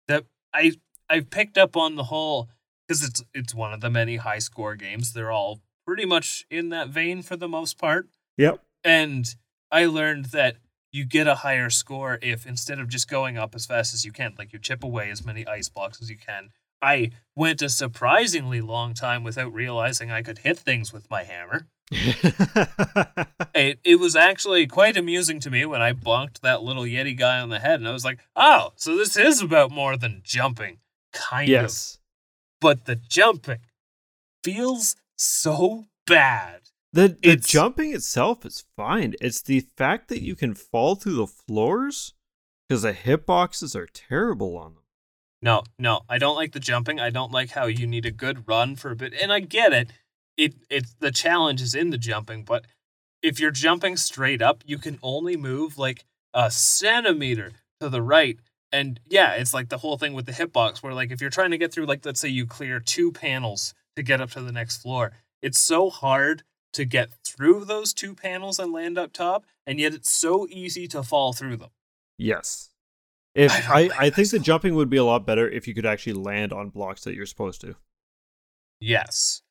that I I've picked up on the whole because it's it's one of the many high score games. They're all pretty much in that vein for the most part. Yep. And I learned that you get a higher score if instead of just going up as fast as you can, like you chip away as many ice blocks as you can. I went a surprisingly long time without realizing I could hit things with my hammer. it, it was actually quite amusing to me when I bonked that little Yeti guy on the head, and I was like, oh, so this is about more than jumping. Kind yes. of. But the jumping feels so bad. The, the It's- jumping itself is fine. It's the fact that you can fall through the floors because the hitboxes are terrible on them. No, no, I don't like the jumping. I don't like how you need a good run for a bit. And I get it. It it's the challenge is in the jumping, but if you're jumping straight up, you can only move like a centimeter to the right. And yeah, it's like the whole thing with the hitbox where like if you're trying to get through like let's say you clear two panels to get up to the next floor, it's so hard to get through those two panels and land up top, and yet it's so easy to fall through them. Yes. If I I, I, think the jumping would be a lot better if you could actually land on blocks that you're supposed to. Yes.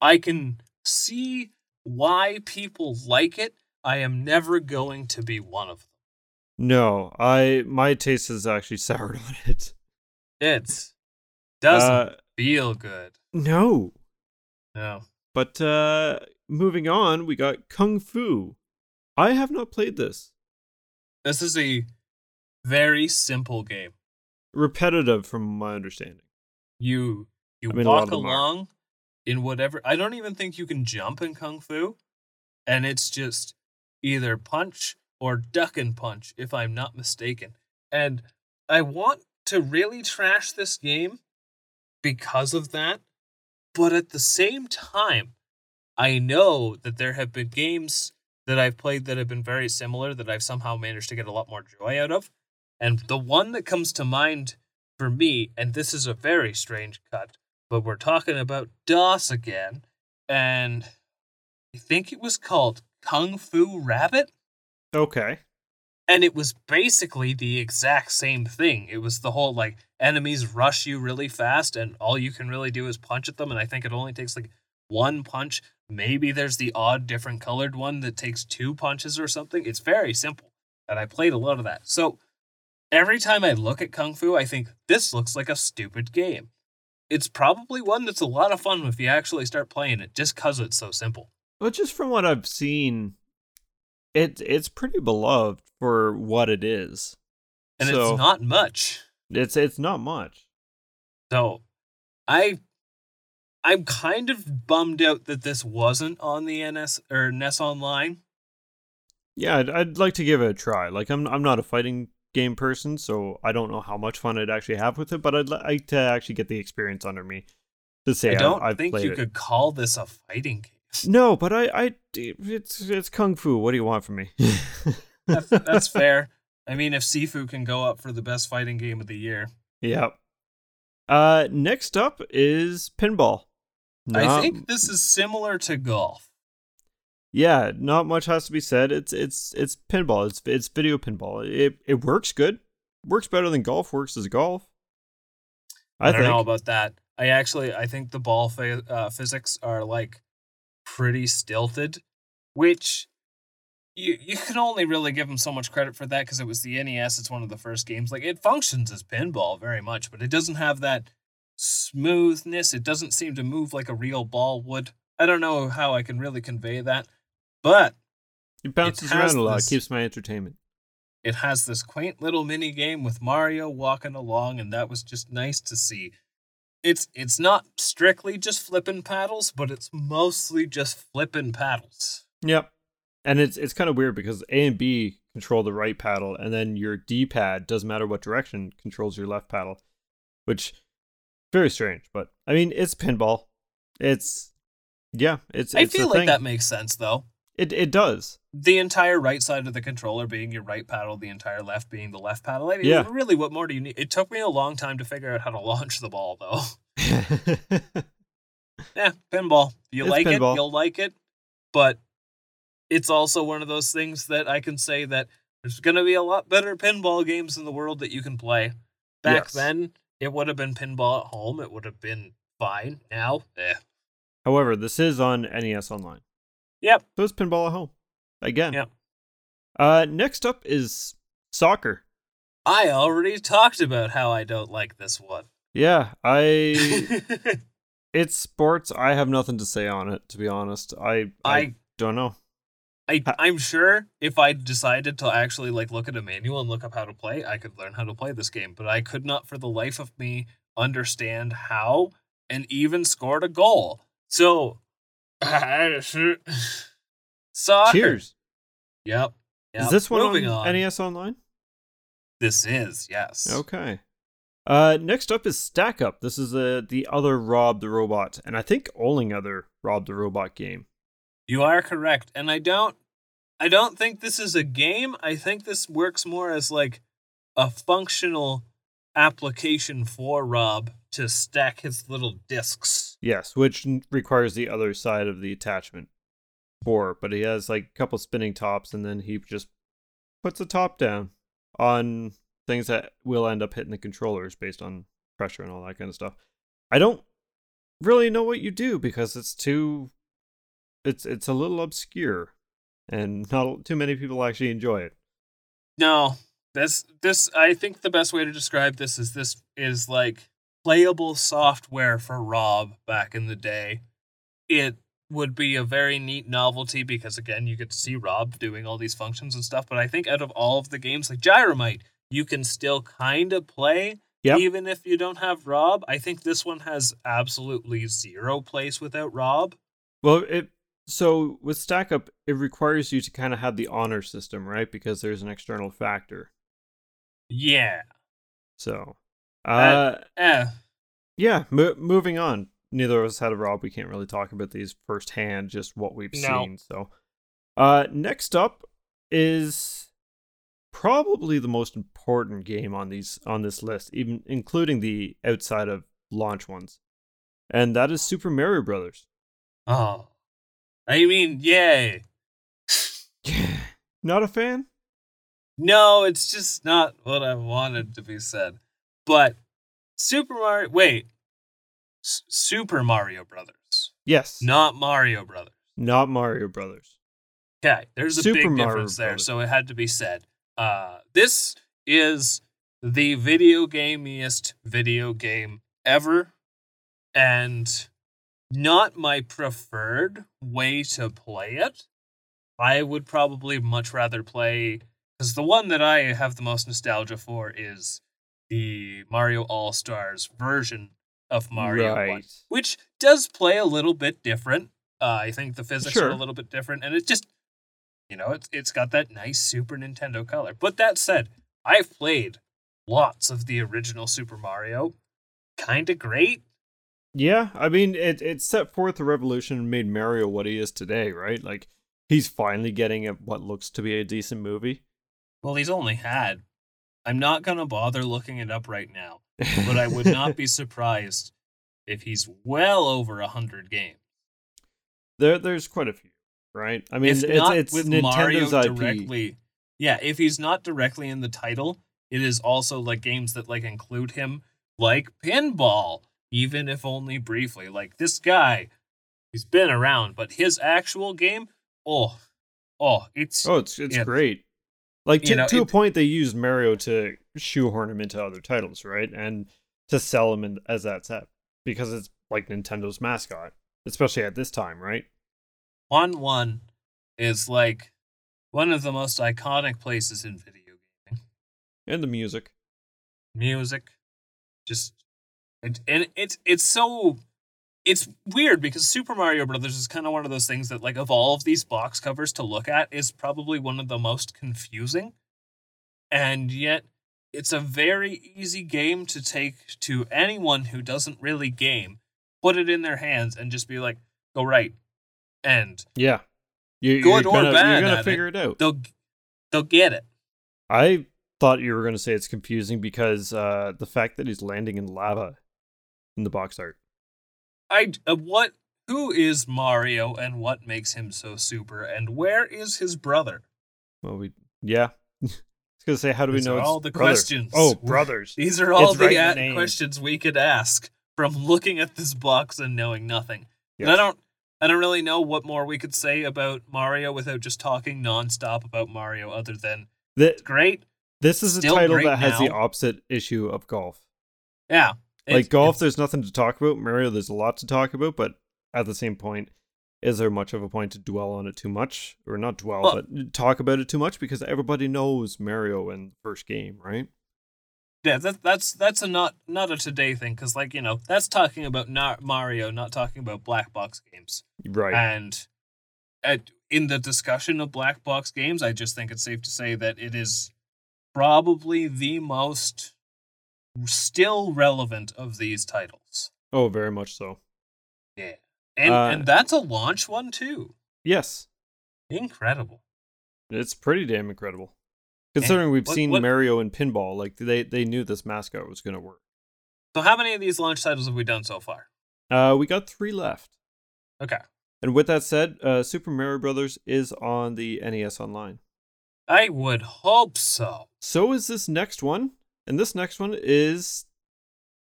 I can see why people like it. I am never going to be one of them. No, I my taste is actually soured on it. It doesn't Uh, feel good. no. No. But uh moving on, we got Kung Fu. I have not played this. This is a very simple game. Repetitive from my understanding. You you I mean, walk along in whatever I don't even think you can jump in Kung Fu. And it's just either punch or duck and punch, if I'm not mistaken. And I want to really trash this game because of that. But at the same time, I know that there have been games that I've played that have been very similar that I've somehow managed to get a lot more joy out of. And the one that comes to mind for me, and this is a very strange cut, but we're talking about DOS again, and I think it was called Kung Fu Rabbit. Okay. And it was basically the exact same thing. It was the whole like enemies rush you really fast, and all you can really do is punch at them. And I think it only takes like one punch. Maybe there's the odd different colored one that takes two punches or something. It's very simple. And I played a lot of that. So every time I look at Kung Fu, I think this looks like a stupid game. It's probably one that's a lot of fun if you actually start playing it just because it's so simple. Well, just from what I've seen, it it's pretty beloved for what it is. And So- it's not much. It's it's not much. So I I'm kind of bummed out that this wasn't on the NS or NES Online. Yeah, I'd, I'd like to give it a try. Like I'm I'm not a fighting game person, so I don't know how much fun I'd actually have with it. But I'd like to actually get the experience under me to say I I don't I've think you it. could call this a fighting game. No, but I I it's it's kung fu. What do you want from me? That's, that's fair. I mean, if Sifu can go up for the best fighting game of the year, Yep. Uh, next up is pinball. I think this is similar to golf. Yeah, not much has to be said. It's it's it's pinball. It's it's video pinball. It it works good. Works better than golf works as golf. I, I, don't think. know about that. I actually I think the ball fa- uh, physics are like pretty stilted, which you you can only really give them so much credit for that because it was the NES. It's one of the first games. Like it functions as pinball very much, but it doesn't have that smoothness. It doesn't seem to move like a real ball would. I don't know how I can really convey that, but it bounces has around a lot. this- Keeps my entertainment. it has this quaint little mini game with Mario walking along, and that was just nice to see. It's it's not strictly just flipping paddles, but it's mostly just flipping paddles. Yep. And it's it's kind of weird because A and B control the right paddle, and then your D pad doesn't matter what direction controls your left paddle, which very strange. But I mean, it's pinball. It's yeah. It's I it's feel like thing. that makes sense though. It it does. The entire right side of the controller being your right paddle, the entire left being the left paddle. I mean, Yeah. really, what more do you need? It took me a long time to figure out how to launch the ball, though. Yeah, pinball. You It's like pinball. it, you'll like it. But it's also one of those things that I can say that there's going to be a lot better pinball games in the world that you can play. Back Yes. then, it would have been pinball at home. It would have been fine. Now, eh. However, this is on NES Online. Yep. So it's Pinball at Home. Again. Yep. Uh, next up is soccer. I already talked about how I don't like this one. Yeah, I. it's sports. I have nothing to say on it, to be honest. I I, I don't know. I Ha- I'm sure if I decided to actually like look at a manual and look up how to play, I could learn how to play this game. But I could not for the life of me understand how and even scored a goal. So soccer. Cheers. Yep. yep. Is this one Moving on, on? NES Online? This is, yes. Okay. Uh, next up is Stack Up. This is uh, the other Rob the Robot, and I think only other Rob the Robot game. You are correct. And I don't I don't think this is a game. I think this works more as like a functional application for Rob to stack his little discs. Yes, which requires the other side of the attachment for, but he has like a couple spinning tops, and then he just puts the top down on things that will end up hitting the controllers based on pressure and all that kind of stuff. I don't really know what you do because it's too it's it's a little obscure and not too many people actually enjoy it. No. This this I think the best way to describe this is this is like playable software for Rob back in the day. It would be a very neat novelty because again you get to see Rob doing all these functions and stuff, but I think out of all of the games like Gyromite, you can still kind of play Yep. even if you don't have Rob. I think this one has absolutely zero place without Rob. Well, it so with Stack Up, it requires you to kind of have the honor system, right? Because there's an external factor. Yeah. So, uh, Eh. yeah. Mo- moving on. Neither of us had a Rob. We can't really talk about these firsthand, just what we've No. seen. So, uh, next up is probably the most important game on these on this list, even including the outside of launch ones, and that is Super Mario Brothers. Oh. I mean, yay. Not a fan? No, it's just not what I wanted to be said. But Super Mario. Wait. S- Super Mario Brothers, Yes. not Mario Brothers. Not Mario Brothers. Okay, there's a Super big Mario difference there, Brothers. so it had to be said. Uh, this is the video gameiest video game ever, and not my preferred way to play it. I would probably much rather play because the one that I have the most nostalgia for is the Mario All Stars version of Mario One which does play a little bit different. Uh, I think the physics are a little bit different, and it just, you know, it's it's got that nice Super Nintendo color. But that said, I've played lots of the original Super Mario. Kind of great. Yeah, I mean, it it set forth a revolution and made Mario what he is today, right? Like he's finally getting a, what looks to be a decent movie. Well, he's only had. I'm not gonna bother looking it up right now, but I would not be surprised if he's well over a hundred games. there, there's quite a few, right? I mean, if it's not it's with Nintendo's Mario IP. directly. Yeah, if he's not directly in the title, it is also like games that like include him, like pinball, even if only briefly. Like this guy, he's been around, but his actual game, oh, oh, it's Oh, it's it's Yeah. great. Like to, You know, to a point, they used Mario to shoehorn him into other titles, right? And to sell him in, as that set because it's like Nintendo's mascot, especially at this time, right? one one is like one of the most iconic places in video gaming. And the music. music just and, and it's it's so it's weird because super mario brothers is kind of one of those things that like of all of these box covers to look at is probably one of the most confusing and yet it's a very easy game to take to anyone who doesn't really game put it in their hands and just be like go right and Yeah, you, Good you're or gonna, bad You're gonna at it. figure it out. they'll they'll get it I thought you were going to say it's confusing because uh, the fact that he's landing in lava in the box art. I uh, what who is Mario and what makes him so super and where is his brother? Well, we yeah. I was going to say, how do we know are it's all the brothers? questions. Oh, brothers. These are all It's the right in the a- name. questions we could ask from looking at this box and knowing nothing. And I don't I don't really know what more we could say about Mario without just talking nonstop about Mario other than The, it's great. this is a title great that has the opposite issue of golf. Yeah. Like It's- golf, it's- there's nothing to talk about. Mario, there's a lot to talk about, but at the same point, is there much of a point to dwell on it too much, or not dwell, Well- but talk about it too much because everybody knows Mario in the first game, right? Yeah, that, that's that's a not not a today thing because like you know that's talking about not Mario, not talking about black box games. Right. And at, in the discussion of black box games, I just think it's safe to say that it is probably the most still relevant of these titles. oh, very much so. Yeah, and Uh, and that's a launch one too. Yes, Incredible. it's pretty damn incredible. Considering we've What- seen what- Mario in pinball, like they they knew this mascot was going to work. So how many of these launch titles have we done so far? Uh, we got three left. Okay, And with that said, uh, Super Mario Brothers is on the NES Online. I would hope so. So is this next one, and this next one is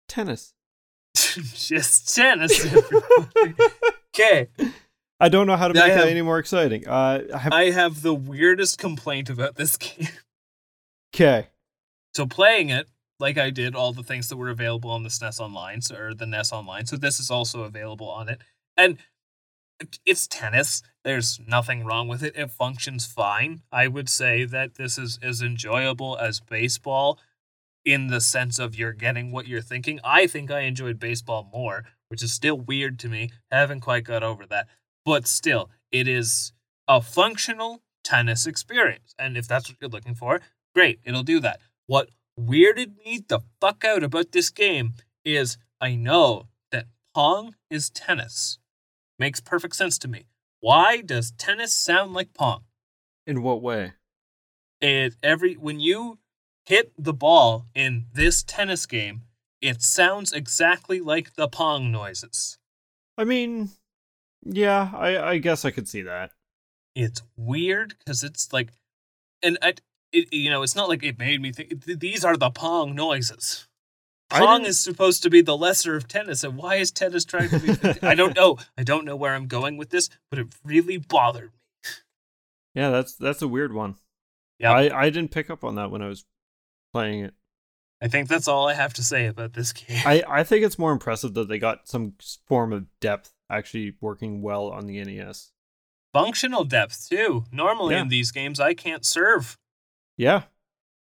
tennis. just tennis. Okay, I don't know how to I make have- that any more exciting. Uh, I have I have the weirdest complaint about this game. okay. So playing it, like I did all the things that were available on the SNES Online, so, or the NES Online. So this is also available on it, and it's tennis. There's nothing wrong with it. It functions fine. I would say that this is as enjoyable as baseball, in the sense of you're getting what you're thinking. I think I enjoyed baseball more, which is still weird to me. Haven't quite got over that, but still, it is a functional tennis experience. And if that's what you're looking for, great, it'll do that. What weirded me the fuck out about this game is I know that Pong is tennis. Makes perfect sense to me. Why does tennis sound like Pong? In what way? It every when you hit the ball in this tennis game, it sounds exactly like the Pong noises. I mean, yeah, I, I guess I could see that. it's weird because it's like, and I, it, you know, it's not like it made me think. th- These are the pong noises. Pong is supposed to be the lesser of tennis, and why is tennis trying to be? I don't know. I don't know where I'm going with this, but it really bothered me. Yeah, that's that's a weird one. Yeah, I, I didn't pick up on that when I was playing it. I think that's all I have to say about this game. I, I think it's more impressive that they got some form of depth actually working well on the NES. Functional depth too. Normally Yeah. in these games, I can't serve. Yeah.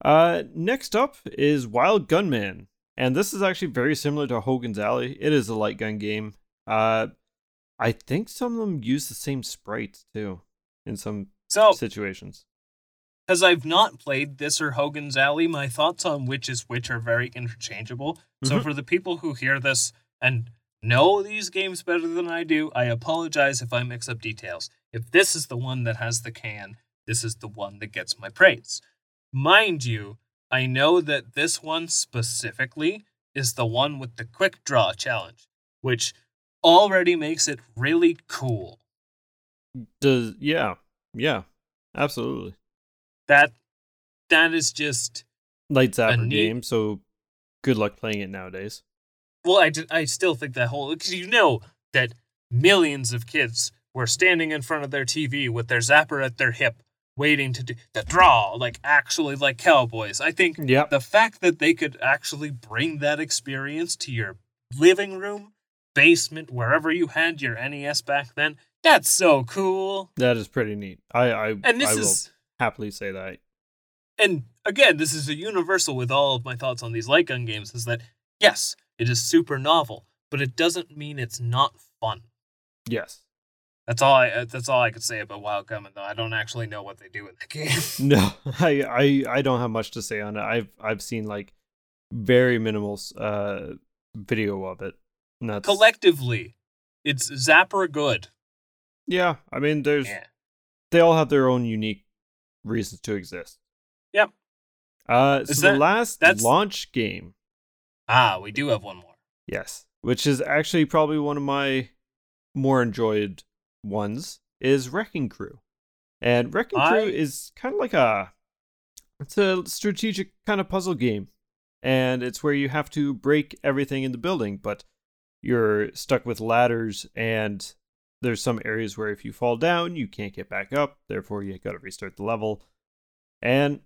Uh, next up is Wild Gunman, and this is actually very similar to Hogan's Alley. It is a light gun game. Uh, I think some of them use the same sprites too in some So, situations. Because I've not played this or Hogan's Alley, my thoughts on which is which are very interchangeable. So Mhm. for the people who hear this and know these games better than I do, I apologize if I mix up details. If this is the one that has the can, this is the one that gets my praise. Mind you, I know that this one specifically is the one with the quick draw challenge, which already makes it really cool. Does yeah, yeah, absolutely. That that is just Light zapper neat- game, so good luck playing it nowadays. Well, I I still think that whole because you know that millions of kids were standing in front of their TV with their zapper at their hip, waiting to do the draw, like actually like cowboys. I think Yep. the fact that they could actually bring that experience to your living room, basement, wherever you had your NES back then, that's so cool. That is pretty neat. I I, And this I is happily say that. and again, this is a universal with all of my thoughts on these light gun games is that yes, it is super novel, but it doesn't mean it's not fun. Yes. That's all I. uh, That's all I could say about Wild Gunman, though. I don't actually know what they do in the game. No, I, I I don't have much to say on it. I've I've seen like very minimal uh video of it. And that's Collectively, it's Zapper good. Yeah, I mean there's Yeah. they all have their own unique reasons to exist. Yep. Uh so Is the last that's- launch game, Ah, we do have one more. yes, which is actually probably one of my more enjoyed ones is Wrecking Crew. And Wrecking Crew is kind of like a it's a strategic kind of puzzle game. And it's where you have to break everything in the building, but you're stuck with ladders and there's some areas where if you fall down, you can't get back up, therefore you got to restart the level. And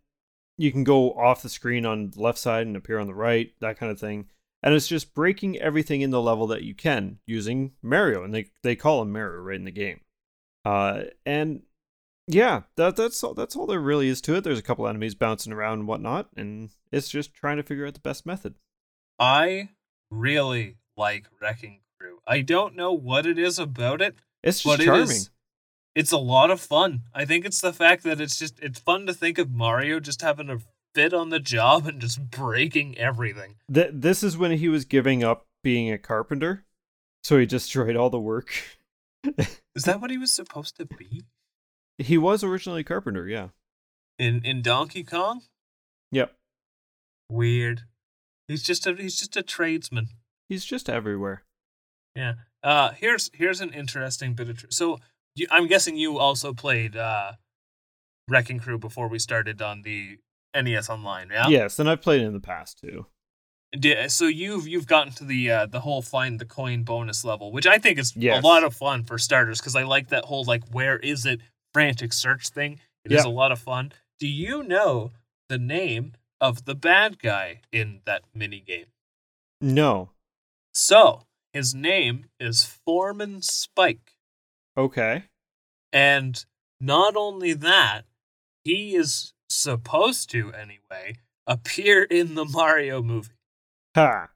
you can go off the screen on the left side and appear on the right, that kind of thing. And it's just breaking everything in the level that you can using Mario, and they they call him Mario right in the game. Uh, and yeah, that that's all that's all there really is to it. There's a couple enemies bouncing around and whatnot, and it's just trying to figure out the best method. I really like Wrecking. I don't know what it is about it. It's just charming. It is, it's a lot of fun. I think it's the fact that it's just it's fun to think of Mario just having a fit on the job and just breaking everything. Th- this is when he was giving up being a carpenter, so he destroyed all the work. is that what he was supposed to be? He was originally a carpenter, yeah. In in Donkey Kong? Yep. Weird. He's just a he's just a tradesman. He's just everywhere. Yeah. Uh here's here's an interesting bit of tr- so you, I'm guessing you also played uh Wrecking Crew before we started on the NES Online, yeah? Yes, and I've played it in the past too. Yeah, So you've you've gotten to the uh, the whole find the coin bonus level, which I think is yes. a lot of fun for starters because I like that whole like where is it frantic search thing. It is a lot of fun. Do you know the name of the bad guy in that mini game? No. So his name is Foreman Spike. Okay. And not only that, he is supposed to, anyway, appear in the Mario movie. Ha.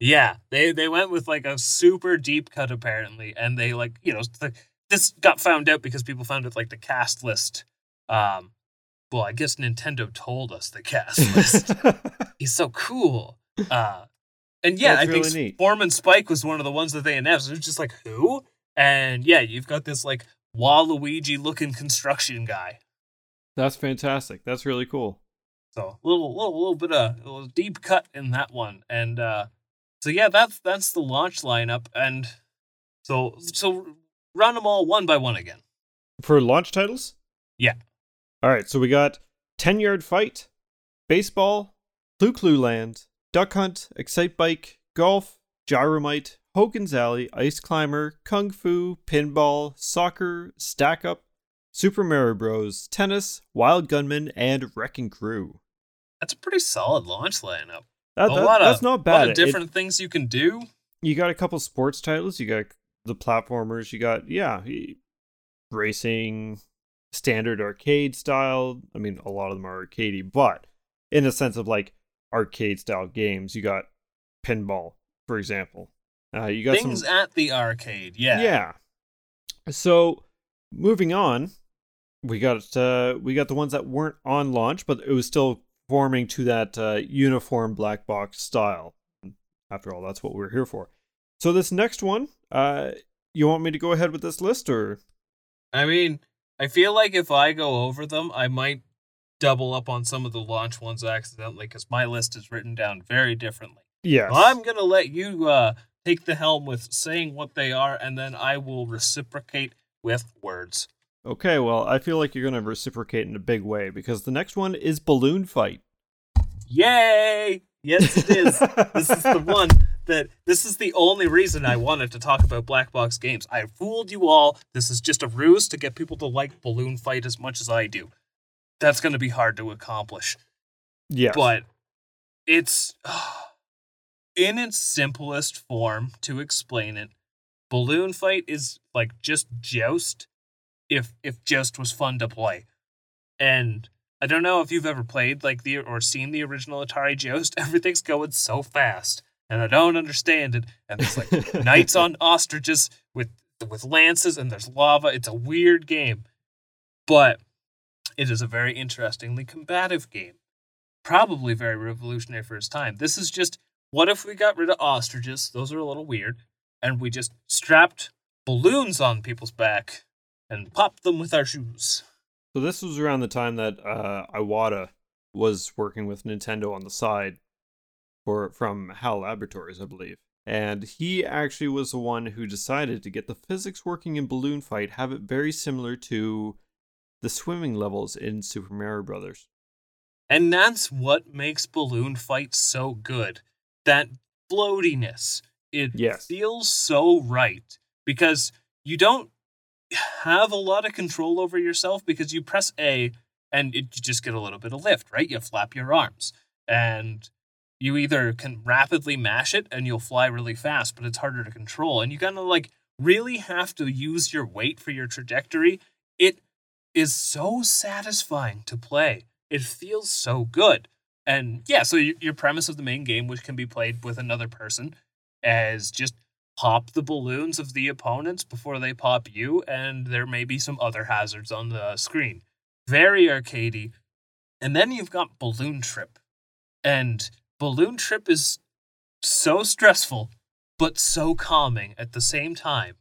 Yeah, they they went with like a super deep cut apparently, and they like you know the, this got found out because people found it like the cast list. Um, well, I guess Nintendo told us the cast list. He's so cool. Uh, and yeah, That's I really think neat. Foreman Spike was one of the ones that they announced. It was just like who? And yeah, you've got this like Waluigi looking construction guy. That's fantastic. That's really cool. So a little, little, little bit of a deep cut in that one, and uh, so yeah, that's that's the launch lineup, and so so run them all one by one again. For launch titles? Yeah. All right, so we got 10 Yard Fight, Baseball, Clu Clu Land, Duck Hunt, Excitebike, Golf, Gyromite, Hogan's Alley, Ice Climber, Kung Fu, Pinball, Soccer, Stack Up, Super Mario Bros., Tennis, Wild Gunman, and Wrecking Crew. That's a pretty solid launch lineup. That, that, that's of, not bad. A lot of different it, things you can do. You got a couple sports titles. You got the platformers. You got yeah, racing, standard arcade style. I mean, a lot of them are arcadey, but in a sense of like arcade style games, you got pinball, for example. Uh, you got things some, at the arcade. Yeah. Yeah. So moving on, we got uh, we got the ones that weren't on launch, but it was still forming to that uh, uniform black box style. After all, that's what we're here for. So this next one, uh, you want me to go ahead with this list, or? I mean, I feel like if I go over them, I might double up on some of the launch ones accidentally because my list is written down very differently. Yeah, I'm gonna let you uh, take the helm with saying what they are, and then I will reciprocate with words. Okay, well, I feel like you're gonna reciprocate in a big way because the next one is Balloon Fight. Yay! Yes, it is. this is the one that this is the only reason I wanted to talk about black box games. I fooled you all. This is just a ruse to get people to like Balloon Fight as much as I do. That's going to be hard to accomplish. Yeah. But it's in its simplest form to explain it. Balloon Fight is like just Joust if if Joust was fun to play. And I don't know if you've ever played like the or seen the original Atari Joust. Everything's going so fast, and I don't understand it. And there's like knights on ostriches with with lances, and there's lava. It's a weird game, but it is a very interestingly combative game. Probably very revolutionary for its time. This is just what if we got rid of ostriches? Those are a little weird, and we just strapped balloons on people's back and popped them with our shoes. So this was around the time that uh, Iwata was working with Nintendo on the side for from HAL Laboratories, I believe. And he actually was the one who decided to get the physics working in Balloon Fight, have it very similar to the swimming levels in Super Mario Brothers. And that's what makes Balloon Fight so good. That floatiness. It Yes. feels so right because you don't have a lot of control over yourself because you press A and it, you just get a little bit of lift, right? You flap your arms and you either can rapidly mash it and you'll fly really fast, but it's harder to control. And you kind of like really have to use your weight for your trajectory. It is so satisfying to play. It feels so good. And yeah, so your, premise of the main game, which can be played with another person, is just pop the balloons of the opponents before they pop you, and there may be some other hazards on the screen. Very arcadey. And then you've got Balloon Trip. And Balloon Trip is so stressful, but so calming at the same time.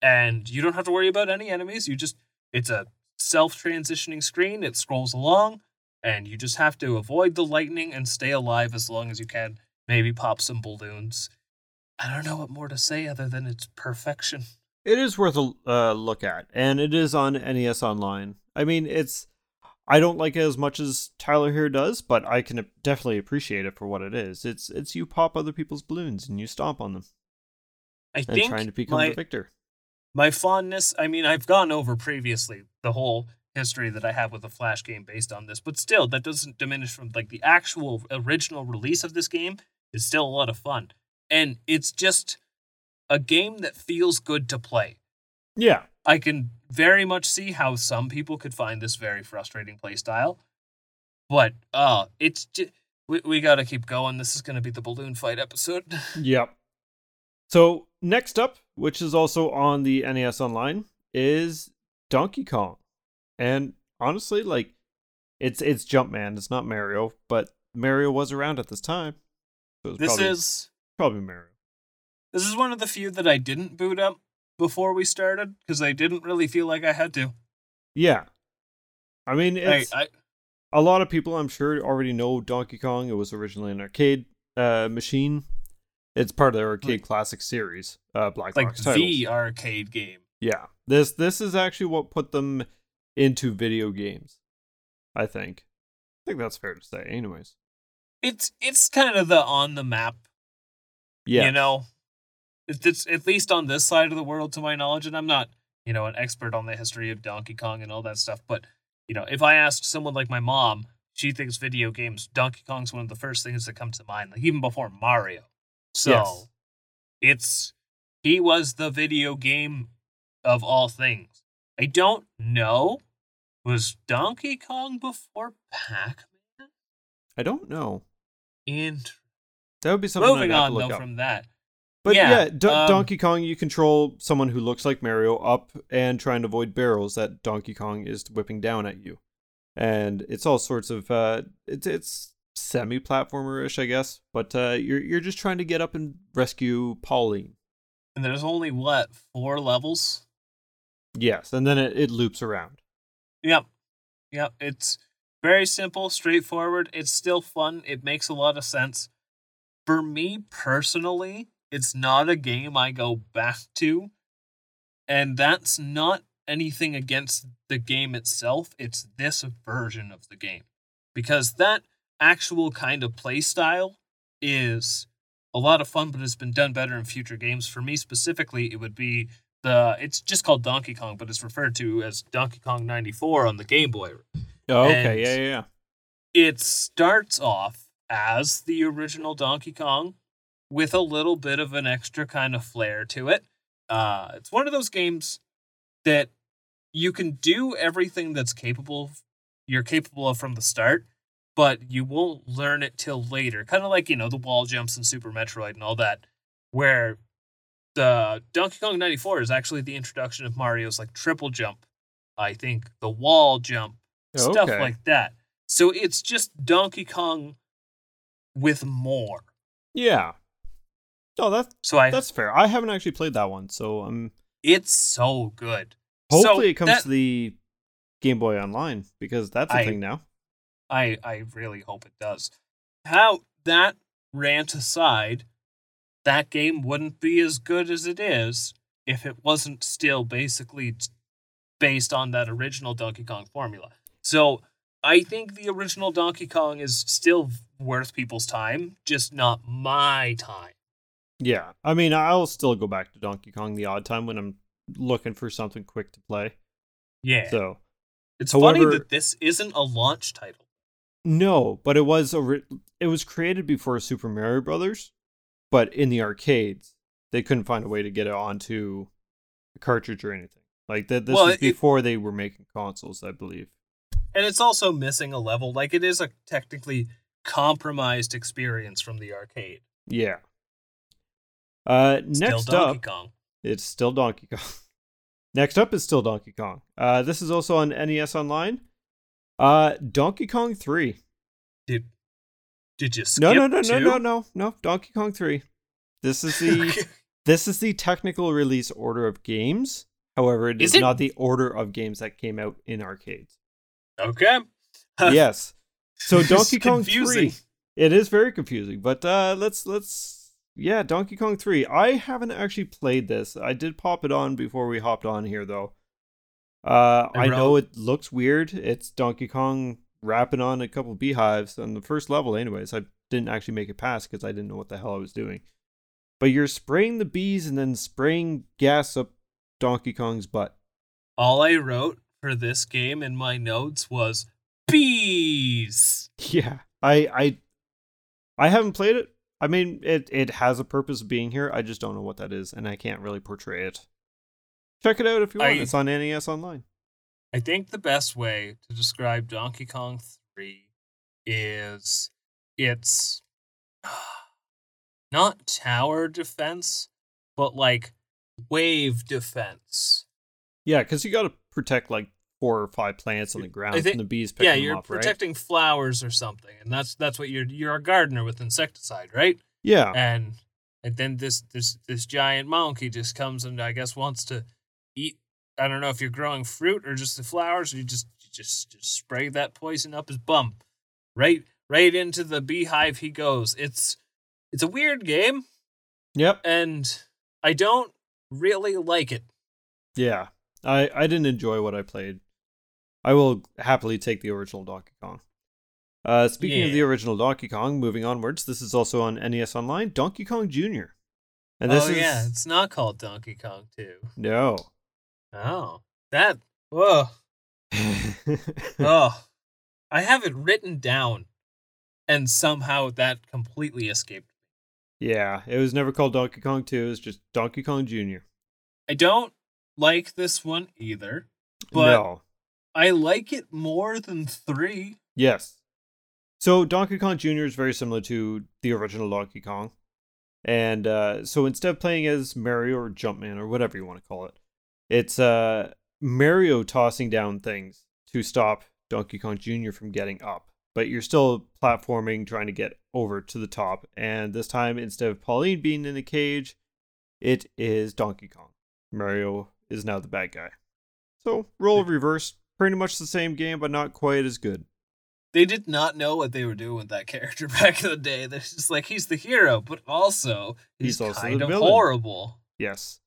And you don't have to worry about any enemies. You just, it's a self transitioning screen. It scrolls along, and you just have to avoid the lightning and stay alive as long as you can. Maybe pop some balloons. I don't know what more to say other than it's perfection. It is worth a uh, look at, and it is on NES Online. I mean, it's. I don't like it as much as Tyler here does, but I can definitely appreciate it for what it is. It's it's you pop other people's balloons and you stomp on them I and think trying to become my, the victor. my fondness i mean i've gone over previously the whole history that i have with a flash game based on this but still that doesn't diminish from like the actual original release of this game is still a lot of fun and it's just a game that feels good to play Yeah, i can very much see how some people could find this very frustrating playstyle. but uh it's just we, we gotta keep going this is gonna be the balloon fight episode Yep. So next up, which is also on the NES Online, is Donkey Kong. And honestly, like it's it's Jumpman, it's not Mario, but Mario was around at this time. So this probably, is probably Mario. This is one of the few that I didn't boot up before we started because I didn't really feel like I had to. Yeah. I mean, I, it's I, a lot of people I'm sure already know Donkey Kong. It was originally an arcade uh, machine. It's part of the arcade Like- classic series, uh, Black like Box titles. the arcade game. Yeah. This this is actually what put them into video games. I think. I think that's fair to say. Anyways. It's it's kind of the on the map, Yeah. you know. It's, at least on this side of the world, to my knowledge, and I'm not, you know, an expert on the history of Donkey Kong and all that stuff. But you know, if I asked someone like my mom, she thinks video games, Donkey Kong's one of the first things that come to mind, like even before Mario. So Yes. it's he was the video game of all things. I don't know. Was Donkey Kong before Pac Man? I don't know. And That would be something moving I'd have on to look though up. from that. But yeah, yeah, Do- um, Donkey Kong, you control someone who looks like Mario up and trying to avoid barrels that Donkey Kong is whipping down at you. And it's all sorts of uh it's it's semi platformer-ish, I guess, but uh you're you're just trying to get up and rescue Pauline. And there's only what four levels. Yes, and then it, it loops around. Yep, yep. It's very simple, straightforward. It's still fun. It makes a lot of sense. For me personally, it's not a game I go back to, and that's not anything against the game itself. It's this version of the game because that actual kind of play style is a lot of fun, but it's been done better in future games. For me specifically, it would be the. It's just called Donkey Kong, but it's referred to as Donkey Kong '94 on the Game Boy. Oh, okay, yeah, yeah, yeah. It starts off as the original Donkey Kong with a little bit of an extra kind of flair to it. Uh, it's one of those games that you can do everything that's capable you're capable of from the start, but you won't learn it till later. Kind of like, you know, the wall jumps in Super Metroid and all that, where the Donkey Kong 94 is actually the introduction of Mario's like triple jump, I think, the wall jump, stuff Okay. like that. So it's just Donkey Kong with more. Yeah. Oh, that's So I that's fair. I haven't actually played that one, so um it's so good. hopefully So it comes that- to the Game Boy Online because that's a I- thing now. I I really hope it does. How that rant aside, that game wouldn't be as good as it is if it wasn't still basically based on that original Donkey Kong formula. So I think the original Donkey Kong is still worth people's time, just not my time. Yeah, I mean, I'll still go back to Donkey Kong the odd time when I'm looking for something quick to play. Yeah. So it's funny that this isn't a launch title. no, but it was a ri- it was created before Super Mario Brothers, but in the arcades they couldn't find a way to get it onto a cartridge or anything. Like that, this Well, was it- before they were making consoles, I believe. And it's also missing a level. Like it is a technically compromised experience from the arcade. Yeah. Uh, Still next Donkey up, Kong. it's still Donkey Kong. next up is still Donkey Kong. Uh, this is also on NES Online. Uh, Donkey Kong Three. Did did you skip No, no, no, no, two? no, no, no. Donkey Kong Three. This is the this is the technical release order of games. However, it Is is, it? not the order of games that came out in arcades. okay. yes. So Donkey Kong confusing. 3. It is very confusing, but uh let's let's yeah, Donkey Kong 3. I haven't actually played this. I did pop it on before we hopped on here though. Uh I I know it looks weird. It's Donkey Kong rapping on a couple beehives on the first level anyways. I didn't actually make it past because I didn't know what the hell I was doing. But you're spraying the bees and then spraying gas up Donkey Kong's butt. All I wrote for this game in my notes was bees. Yeah, I I I haven't played it. I mean, it it has a purpose of being here. I just don't know what that is, and I can't really portray it. Check it out if you want. I- it's on NES Online. I think the best way to describe Donkey Kong 3 is it's not tower defense, but like wave defense. Yeah, because you got to protect like four or five plants on the ground think- from the bees picking yeah, you're up, right? protecting flowers or something, and that's that's what you're you're a gardener with insecticide, right? Yeah, and and then this this this giant monkey just comes and I guess wants to eat. I don't know if you're growing fruit or just the flowers. Or you just you just just spray that poison up his bum, right right into the beehive he goes. It's it's a weird game, yep, and I don't really like it. yeah. I I didn't enjoy what I played. I will happily take the original Donkey Kong. Uh, speaking of the original Donkey Kong, moving onwards, this is also on NES Online. Donkey Kong Jr. And this oh is yeah, it's not called Donkey Kong Two. no. Oh, that whoa. oh, I have it written down, and somehow that completely escaped. Me. Yeah, it was never called Donkey Kong 2. It was just Donkey Kong Jr. I don't like this one either, but no. I like it more than three. Yes. So Donkey Kong Jr. is very similar to the original Donkey Kong. And uh, so instead of playing as Mario or Jumpman or whatever you want to call it, it's uh, Mario tossing down things to stop Donkey Kong Jr. from getting up. But you're still platforming, trying to get over to the top. And this time, instead of Pauline being in a cage, it is Donkey Kong. Mario is now the bad guy. So, role reverse, pretty much the same game, but not quite as good. They did not know what they were doing with that character back in the day. They're just like he's the hero, but also he's, He's also kind of villain. horrible. Yes.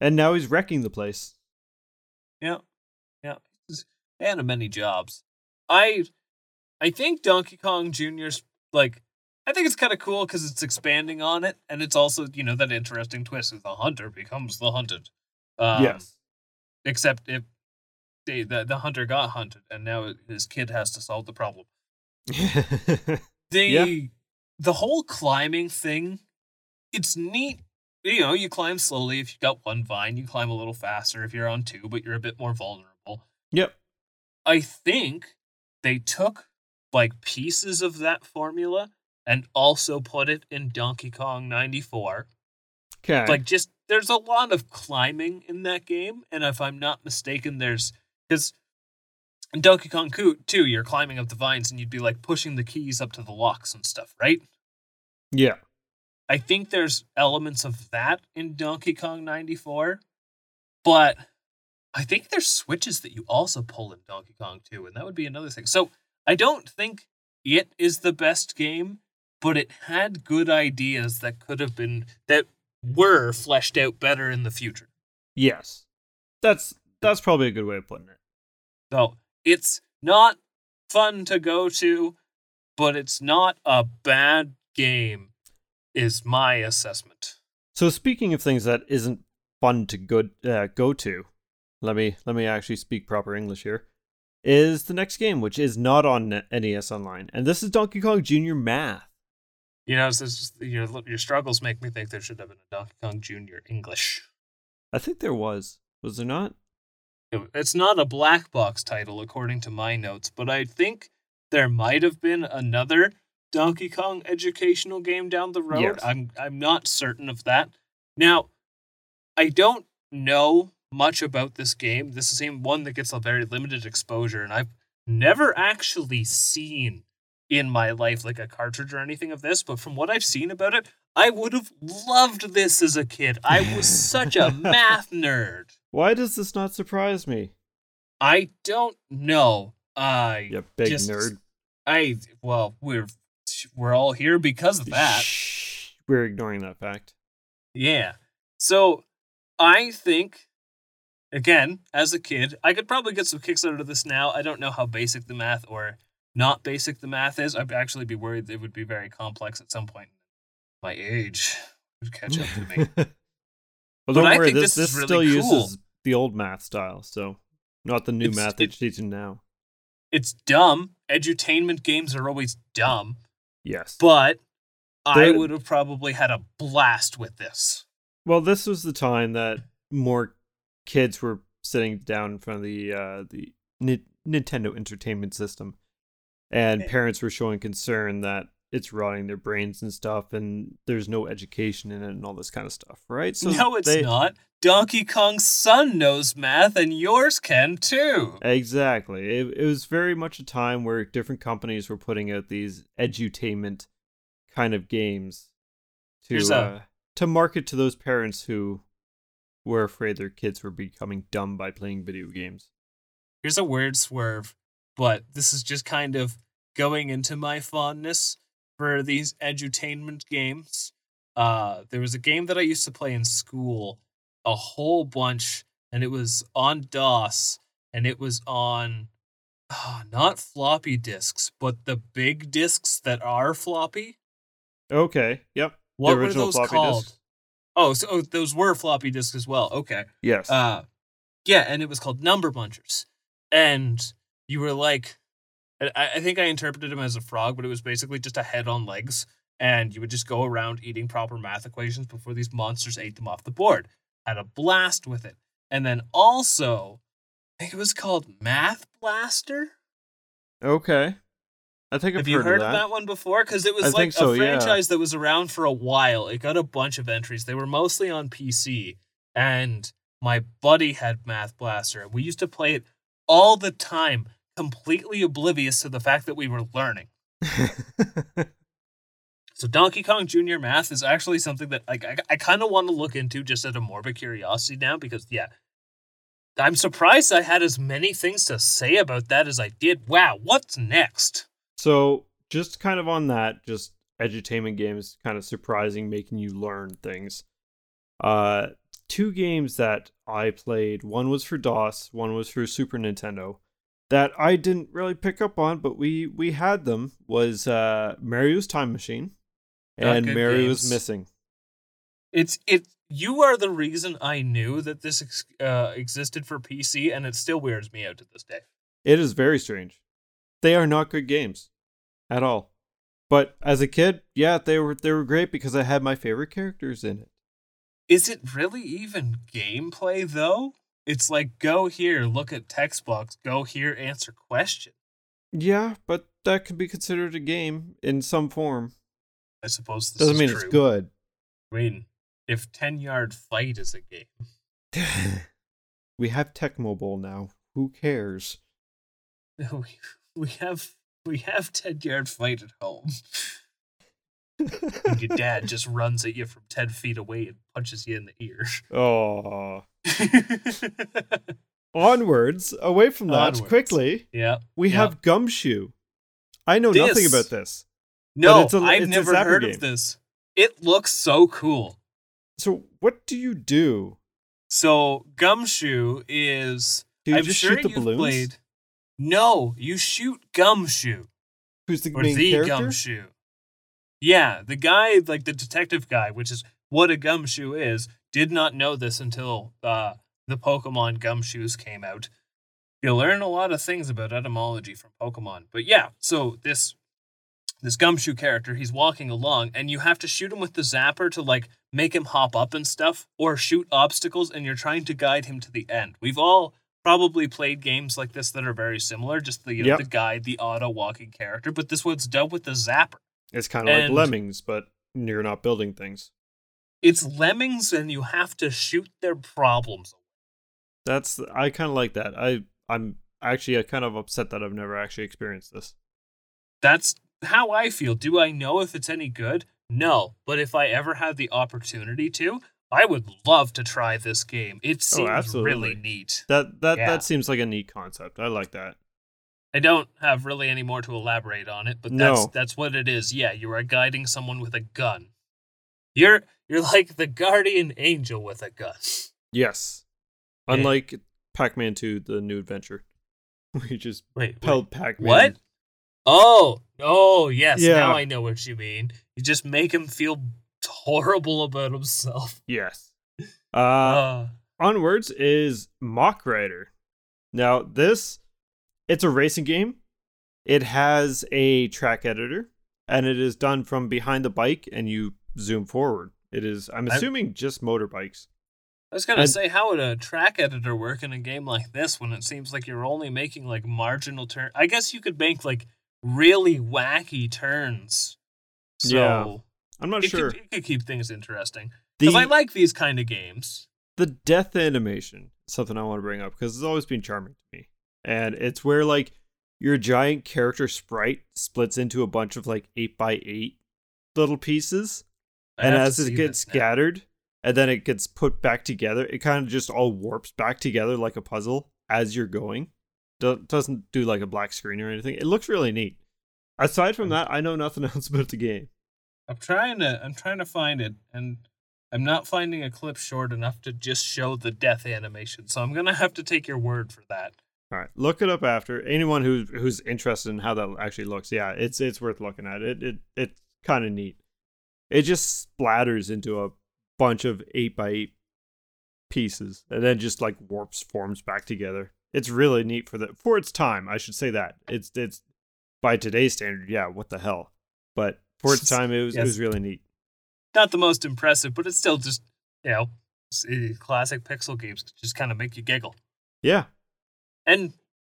And now he's wrecking the place. Yeah, yeah, and a many jobs. I, I think Donkey Kong Junior's like. I think it's kind of cool because it's expanding on it, and it's also you know that interesting twist of the hunter becomes the hunted. Um, yes. except if the, the the hunter got hunted and now his kid has to solve the problem the Yeah. the whole climbing thing it's neat you know you climb slowly if you got one vine you climb a little faster if you're on two but you're a bit more vulnerable yep. i think they took like pieces of that formula and also put it in donkey kong 94 Okay. like just there's a lot of climbing in that game and if i'm not mistaken there's because in donkey kong 2 you're climbing up the vines and you'd be like pushing the keys up to the locks and stuff right yeah. I think there's elements of that in donkey kong 94 but i think there's switches that you also pull in donkey kong 2 and that would be another thing so i don't think it is the best game but it had good ideas that could have been that were fleshed out better in the future. Yes. That's that's probably a good way of putting it. So it's not fun to go to, but it's not a bad game, is my assessment. So speaking of things that isn't fun to go uh, go to, let me let me actually speak proper English here. Is the next game, which is not on NES Online, and this is Donkey Kong Junior Math. You know, this, your your struggles make me think there should have been a Donkey Kong Junior English. I think there was. Was there not? It's not a black box title according to my notes, but I think there might have been another Donkey Kong educational game down the road. Yes. I'm I'm not certain of that. Now, I don't know much about this game. This is the same one that gets a very limited exposure, and I've never actually seen in my life like a cartridge or anything of this. But from what I've seen about it, I would have loved this as a kid. I was such a math nerd. Why does this not surprise me? I don't know. I You big just- nerd. I well, we're we're all here because of that. Shh, we're ignoring that fact. Yeah. So I think again, as a kid, I could probably get some kicks out of this now. I don't know how basic the math or not basic the math is. I'd actually be worried it would be very complex at some point. My age would catch up to me. well, But don't I worry. This, this is this really still cool. uses the old math style, so not the new It's- math it- they're teaching now. it's dumb. Edutainment games are always dumb, Yes. but I would have probably had a blast with this. Well, this was the time that more kids were sitting down in front of the uh, the Ni- Nintendo Entertainment System, and Eh. parents were showing concern that it's rotting their brains and stuff, and there's no education in it and all this kind of stuff, right? no, it's they- not. Donkey Kong's son knows math, and yours can too. Exactly. It, it was very much a time where different companies were putting out these edutainment kind of games to a- uh, to market to those parents who were afraid their kids were becoming dumb by playing video games. Here's a weird swerve, but this is just kind of going into my fondness for these edutainment games. Uh, there was a game that I used to play in school a whole bunch, and it was on DOS, and it was on ah, not floppy disks, but the big disks that are floppy. Okay. Yep. What the were those called? disks. Oh, so oh, those were floppy disks as well. Okay. Yes. Uh, yeah, and it was called Number Munchers. And you were like, I, I think I interpreted him as a frog, but it was basically just a head on legs. And you would just go around eating proper math equations before these monsters ate them off the board. Had a blast with it. And then also, I think it was called Math Blaster. okay. I think I've Have you heard, heard of of that. that one before? Because it was I like so, a yeah. franchise that was around for a while. It got a bunch of entries. They were mostly on PC, and my buddy had Math Blaster. and We used to play it all the time, completely oblivious to the fact that we were learning. So Donkey Kong Junior Math is actually something that like I, I kind of want to look into just out of morbid curiosity now because yeah, I'm surprised I had as many things to say about that as I did. Wow, what's next? so, just kind of on that, just edutainment games, kind of surprising, making you learn things. Uh, two games that I played. One was for DOS. One was for Super Nintendo. That I didn't really pick up on, but we we had them. Was uh, Mario's Time Machine, and Mario's. Missing. It's it. You are the reason I knew that this ex- uh, existed for PC, and it still weirds me out to this day. It is very strange. They are not good games at all. But as a kid, yeah, they were they were great because I had my favorite characters in it. Is it really even gameplay though? It's like go here, look at text box, go here, answer question. Yeah, but that could be considered a game in some form. I suppose this Doesn't is mean true. it's good. I mean, if ten yard fight is a game, we have Tecmo Bowl now. Who cares? we, we have we have ten yard fight at home. And your dad just runs at you from ten feet away and punches you in the ear. oh. Onwards, away from that, Onwards. quickly, yeah. we Yeah. have Gumshoe. I know nothing about this. No, it's a- I've it's never heard game. of this. It looks so cool. So, what do you do? So Gumshoe is Do you I'm just sure shoot the balloons? played. No, you shoot Gumshoe Who's the or main the character? Gumshoe. Yeah, the guy like the detective guy, which is what a gumshoe is. Did not know this until uh, the Pokemon Gumshoos came out. You learn a lot of things about etymology from Pokemon. But yeah, so this this gumshoe character, he's walking along, and you have to shoot him with the zapper to like make him hop up and stuff, or shoot obstacles, and you're trying to guide him to the end. We've all probably played games like this that are very similar, just the you know, Yep. the guide, the auto walking character, but this one's done with the zapper. It's kind of like lemmings, but you're not building things. It's lemmings, and you have to shoot their problems. That's I kind of like that. I I'm actually kind of upset that I've never actually experienced this. That's how I feel. Do I know if it's any good? No. But if I ever had the opportunity to, I would love to try this game. It oh, seems Oh, really neat. That that Yeah. that seems like a neat concept. I like that. I don't have really any more to elaborate on it, but No. that's that's what it is. Yeah, you are guiding someone with a gun. You're you're like the guardian angel with a gun. Yes. Unlike Pac-Man 2, the new adventure, we just Wait, wait. Pac-Man. what? Oh, oh yes. Yeah. Now I know what you mean. You just make him feel horrible about himself. Yes. Uh, Uh, onwards is Mach Rider. Now this, it's a racing game. It has a track editor, and it is done from behind the bike, and you zoom forward. It is. I'm assuming just motorbikes. I was gonna And- say, how would a track editor work in a game like this when it seems like you're only making like marginal turn? I guess you could make like really wacky turns. So Yeah, I'm not it, sure. could, it could keep things interesting. Because I like these kind of games. the death animation something I want to bring up because it's always been charming to me. And it's where like your giant character sprite splits into a bunch of like eight by eight little pieces. I and as it gets scattered and then it gets put back together, it kind of just all warps back together like a puzzle as you're going. Do- doesn't do like a black screen or anything. It looks really neat. Aside from that, I know nothing else about the game. I'm trying to I'm trying to find it, and I'm not finding a clip short enough to just show the death animation. So I'm gonna have to take your word for that. All right, look it up after. Anyone who who's interested in how that actually looks, yeah, it's it's worth looking at. It it it's kind of neat. It just splatters into a bunch of eight by eight pieces, and then just like warps forms back together. It's really neat for the for its time. I should say that it's it's by today's standard, yeah, what the hell? But for its time, it was it was really neat. Not the most impressive, but it's still just you know eh, classic pixel games just kind of make you giggle. Yeah, And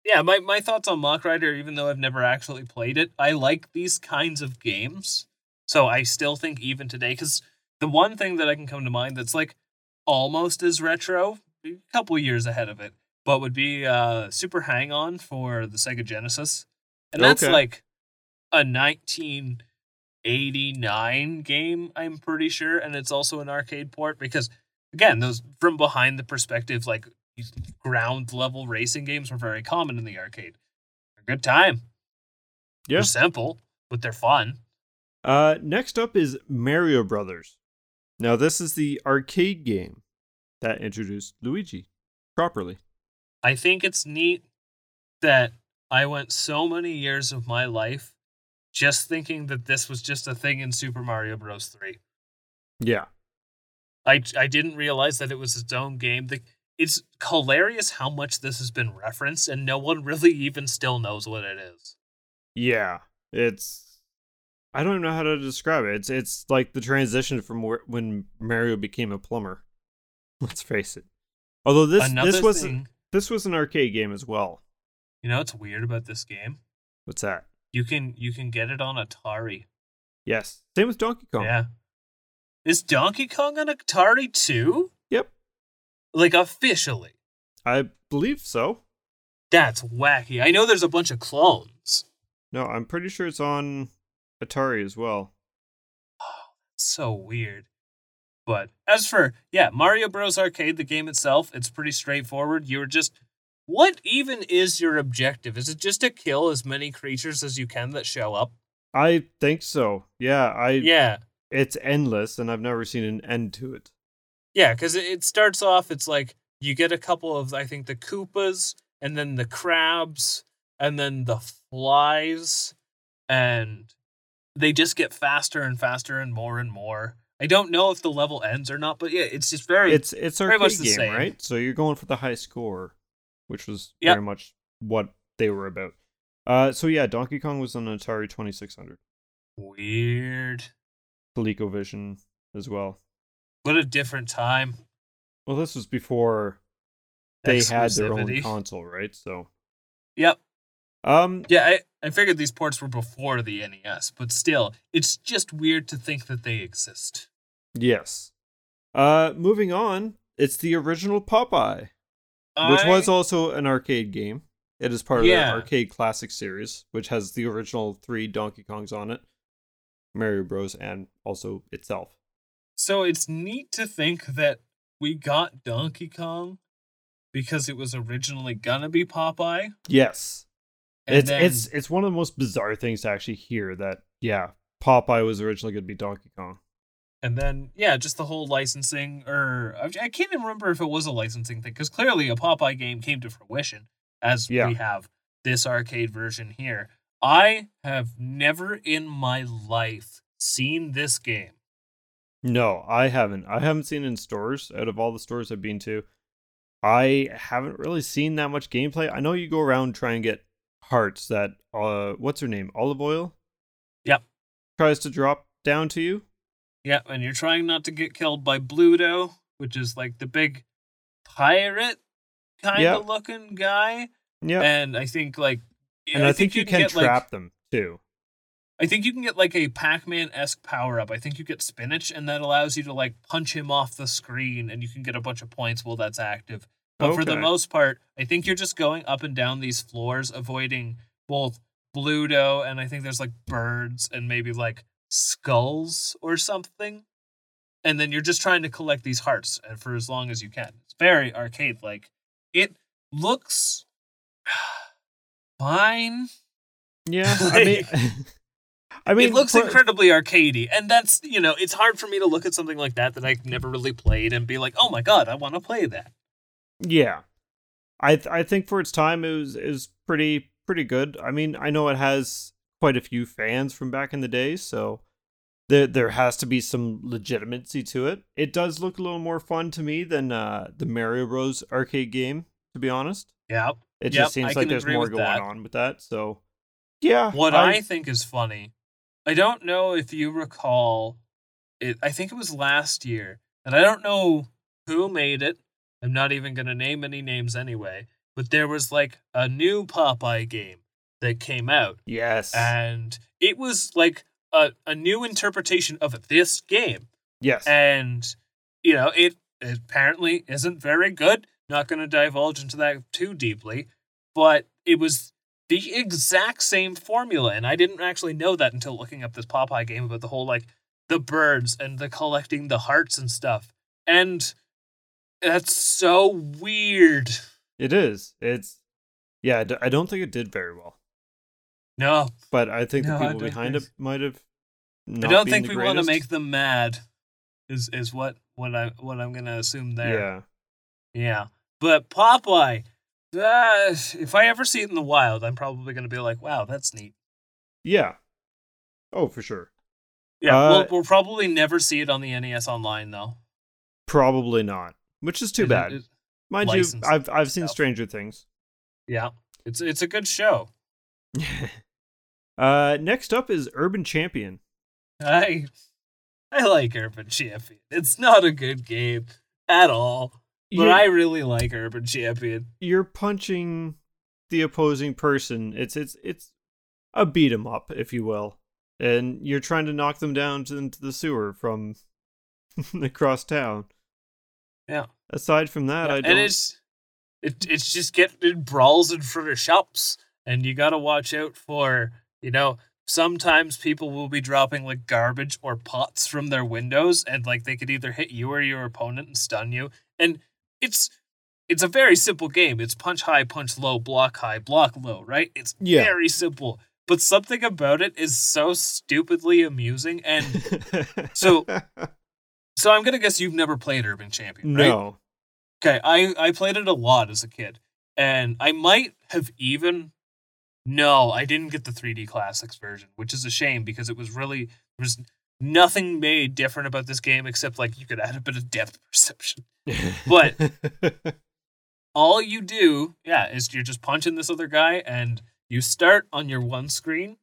yeah, my, my thoughts on Mach Rider, even though I've never actually played it, I like these kinds of games. So I still think even today, because the one thing that I can come to mind that's like almost as retro, a couple years ahead of it, but would be uh, Super Hang On for the Sega Genesis. And that's Okay. like a 1989 game, I'm pretty sure. And it's also an arcade port because, again, those from behind the perspective, like ground level racing games were very common in the arcade. A good time. yeah. They're simple, but they're fun. Uh, next up is Mario Brothers. Now, this is the arcade game that introduced Luigi properly. I think it's neat that I went so many years of my life just thinking that this was just a thing in Super Mario Bros. 3. Yeah, I, I didn't realize that it was its own game. The, it's hilarious how much this has been referenced, and no one really even still knows what it is. yeah. It's I don't even know how to describe it. It's it's like the transition from where, when Mario became a plumber. Let's face it. Although this Another this was thing, this was an arcade game as well. you know what's weird about this game? What's that? You can you can get it on Atari. Yes, same with Donkey Kong. Yeah. Is Donkey Kong on Atari too? Like officially. I believe so. That's wacky. I know there's a bunch of clones. No, I'm pretty sure it's on Atari as well. Oh, So weird. But as for yeah, Mario Bros. Arcade, the game itself, it's pretty straightforward. You're just what even is your objective? Is it just to kill as many creatures as you can that show up? I think so. Yeah, I Yeah. it's endless and I've never seen an end to it. Yeah, because it starts off, it's like you get a couple of, I think, the Koopas, and then the crabs, and then the flies, and they just get faster and faster and more and more I don't know if the level ends or not, but yeah, it's just very It's it's very much the game, same. right? So you're going for the high score, which was Yep. very much what they were about. Uh, so yeah, Donkey Kong was on Atari 2600, weird. ColecoVision as well. What a different time. Well, this was before they had their own console, right? So, Yep. um, Yeah, I, I figured these ports were before the NES, but still, it's just weird to think that they exist. yes. Uh, moving on, it's the original Popeye, which I- was also an arcade game. It is part of Yeah. the arcade classic series, which has the original three Donkey Kongs on it, Mario Bros, and also itself. So it's neat to think that we got Donkey Kong because it was originally gonna be Popeye. Yes, And it's then, it's it's one of the most bizarre things to actually hear that yeah, Popeye was originally going to be Donkey Kong. and then yeah, just the whole licensing or I can't even remember if it was a licensing thing because clearly a Popeye game came to fruition as Yeah. we have this arcade version here. I have never in my life seen this game. No, I haven't. I haven't seen in stores out of all the stores I've been to. I haven't really seen that much gameplay. I know you go around try and get hearts that uh what's her name? Olive Oyl? Yep. Tries to drop down to you. Yeah, and you're trying not to get killed by Bluto, which is like the big pirate kind of looking guy. Yeah. And I think like and I, think, you can, get, like- trap them too. I think you can get like a Pac-Man esque power up. I think you get spinach, and that allows you to like punch him off the screen, and you can get a bunch of points while that's active. But for the most part, I think you're just going up and down these floors, avoiding both Bluto and I think there's like birds and maybe like skulls or something. And then you're just trying to collect these hearts uh, for as long as you can. It's very arcade like. It looks fine. Yeah. I mean I mean it looks for- incredibly arcadey, and that's you know it's hard for me to look at something like that that I've never really played and be like, oh my god, I want to play that. Yeah, I th- I think for its time it was is pretty pretty good. I mean, I know it has quite a few fans from back in the day, so there there has to be some legitimacy to it. It does look a little more fun to me than uh, the Mario Bros arcade game, to be honest. Yeah. It Yep, just seems I like there's more going that. on with that. So, yeah, What I, think is funny, I don't know if you recall, it. I think it was last year, and I don't know who made it. I'm not even gonna name any names anyway. But there was like a new Popeye game that came out, yes, and it was like a, a new interpretation of this game. yes, and you know it apparently isn't very good not going to divulge into that too deeply but it was the exact same formula and i didn't actually know that until looking up this popeye game about the whole like the birds and the collecting the hearts and stuff and that's so weird it is. It's yeah. I don't think it did very well, no but I think No, the people behind think it might have. i don't think we want to make them mad is is what what i what i'm going to assume there Yeah. Yeah. But Popeye, uh, if I ever see it in the wild, I'm probably going to be like, wow, that's neat. Yeah. Oh, for sure. Yeah, Uh, we'll, we'll probably never see it on the NES Online, though. Probably not. Which is too It- bad. it- Mind you, I've I've seen stuff. Stranger Things. yeah. It's, it's a good show. uh, next up is Urban Champion. I I like Urban Champion. It's not a good game at all, but I really like Urban Champion. you're punching the opposing person. It's it's it's a beat 'em up, if you will, and you're trying to knock them down to, into the sewer from across town. Yeah. Aside from that, I don't. and it's it, it's just getting in brawls in front of shops and you got to watch out for you know sometimes people will be dropping like garbage or pots from their windows and like they could either hit you or your opponent and stun you and it's it's a very simple game it's punch high punch low block high block low right it's Yeah. very simple but something about it is so stupidly amusing and So- so i'm gonna guess you've never played urban champion right no. Okay, I I played it a lot as a kid, and I might have even. No, I didn't get the 3D Classics version, which is a shame because it was really there was nothing made different about this game except like you could add a bit of depth perception. But- All you do, yeah, is you're just punching this other guy and you start on your one screen.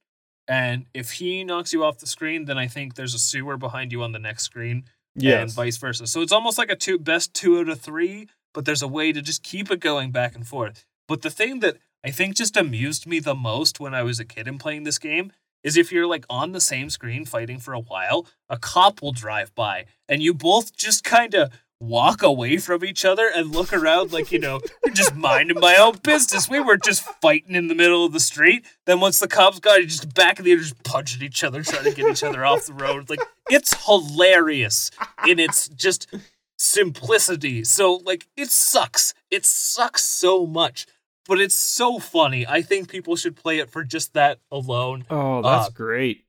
And if he knocks you off the screen, then I think there's a sewer behind you on the next screen Yeah. and vice versa. So it's almost like a two best two out of three, but there's a way to just keep it going back and forth. But the thing that I think just amused me the most when I was a kid and playing this game is if you're like on the same screen fighting for a while, a cop will drive by and you both just kind of walk away from each other and look around like, you know, you're just minding my own business. We were just fighting in the middle of the street. Then once the cops got you just back in the air, just punching each other, trying to get each other off the road. Like it's hilarious in its just simplicity. So like it sucks. It sucks so much. But it's so funny. I think people should play it for just that alone. oh, that's uh, great.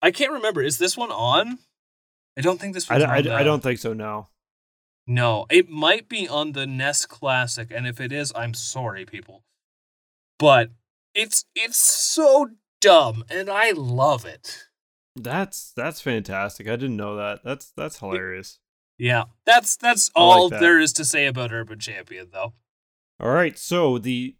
I can't remember. Is this one on? I don't think this I, one's I, on. I the- don't think so. No. No, it might be on the NES Classic, and if it is, I'm sorry, people. But it's it's so dumb, and I love it. That's that's fantastic. I didn't know that. That's that's hilarious. Yeah, that's that's I like all that. there is to say about Urban Champion, though. All right, so the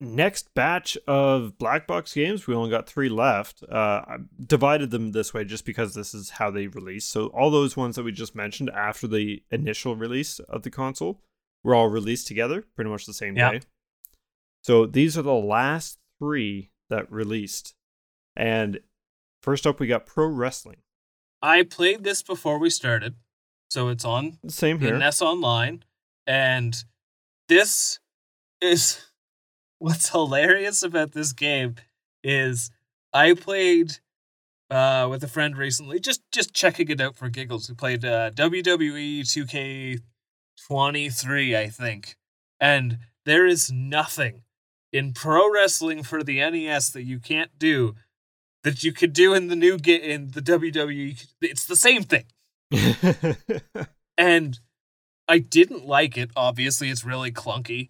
next batch of black box games, we only got three left. Uh, I divided them this way just because this is how they release. So all those ones that we just mentioned after the initial release of the console were all released together, pretty much the same Yeah. day. So these are the last three that released. And first up, we got pro wrestling. I played this before we started, so it's on Same here. NES Online, and this is what's hilarious about this game is I played uh, with a friend recently, just just checking it out for giggles. We played uh, WWE 2K23, I think, and there is nothing in pro wrestling for the NES that you can't do that you could do in the new game in the WWE. It's the same thing and I didn't like it. Obviously, it's really clunky,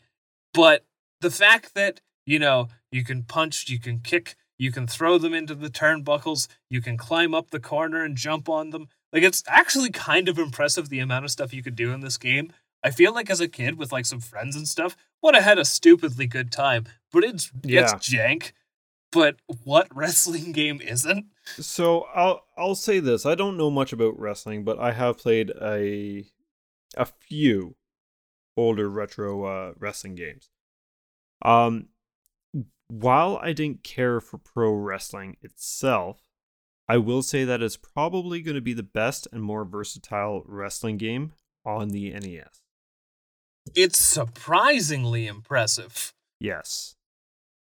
but the fact that you know you can punch, you can kick, you can throw them into the turnbuckles, you can climb up the corner and jump on them. Like it's actually kind of impressive the amount of stuff you could do in this game. I feel like as a kid with like some friends and stuff, would have had a stupidly good time. But it's it's jank. But what wrestling game isn't? So I'll I'll say this. I don't know much about wrestling, but I have played a a few older retro uh, wrestling games. Um while I didn't care for pro wrestling itself, I will say that it's probably going to be the best and more versatile wrestling game on the NES. It's surprisingly impressive. Yes.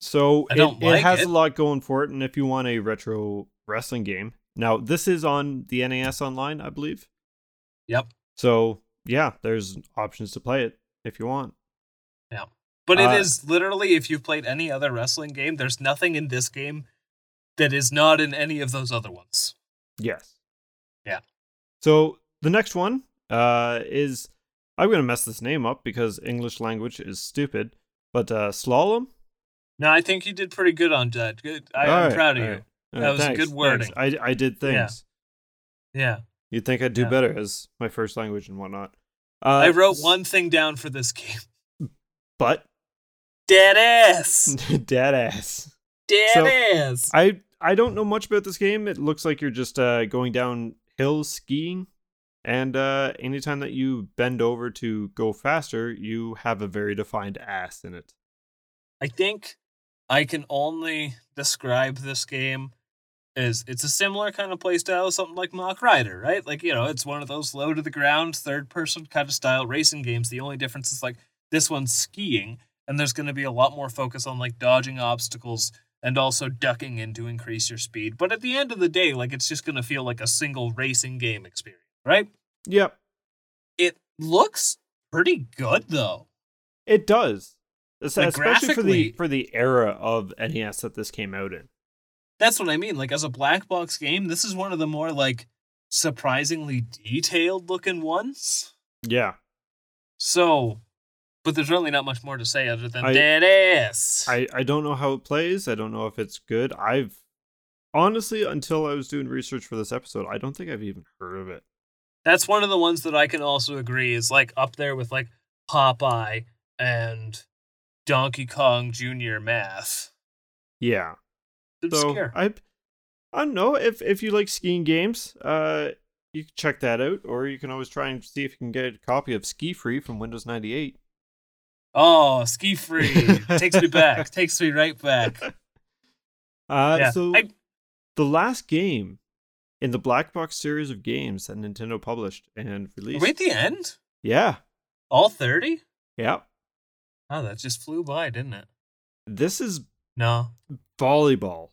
So it, don't it like has it. a lot going for it, and if you want a retro wrestling game, now this is on the NES Online, I believe. Yep. So yeah, there's options to play it if you want. Yeah. But it Uh, is literally, if you've played any other wrestling game, there's nothing in this game that is not in any of those other ones. Yes. Yeah. So the next one uh, is I'm gonna mess this name up because English language is stupid, but uh, slalom. No, I think you did pretty good on that. Good. I, I'm right, proud of all you. right. Uh, That was thanks, good wording. thanks. I I did things. Yeah. Yeah. You'd think I'd do Yeah. better as my first language and whatnot. Uh, I wrote one thing down for this game. but Dead ass. dead ass. Dead So, ass. I I don't know much about this game. It looks like you're just uh, going down hills skiing, and uh, anytime that you bend over to go faster, you have a very defined ass in it. I think I can only describe this game as it's a similar kind of playstyle, something like Mach Rider, right? Like, you know, it's one of those low to the ground, third person kind of style racing games. The only difference is like this one's skiing, and there's going to be a lot more focus on like dodging obstacles and also ducking in to increase your speed. But at the end of the day, like it's just going to feel like a single racing game experience, right? Yep, It looks pretty good though. it does. Especially for the for the era of NES that this came out in. That's what I mean. Like as a black box game, this is one of the more like surprisingly detailed looking ones. Yeah, So, but there's really not much more to say other than I- dead ass. I I don't know how it plays. I don't know if it's good. I've honestly, until I was doing research for this episode, I don't think I've even heard of it. That's one of the ones that I can also agree is like up there with like Popeye and Donkey Kong Junior Math. Yeah. So scare. I, I don't know if if you like skiing games, uh, you can check that out, or you can always try and see if you can get a copy of Ski Free from Windows ninety eight. Oh, ski free takes me back. Takes me right back. Uh, Yeah, so I- the last game in the black box series of games that Nintendo published and released. Wait, the end? Yeah, All thirty? yeah. Oh, that just flew by, didn't it? This is No. Volleyball.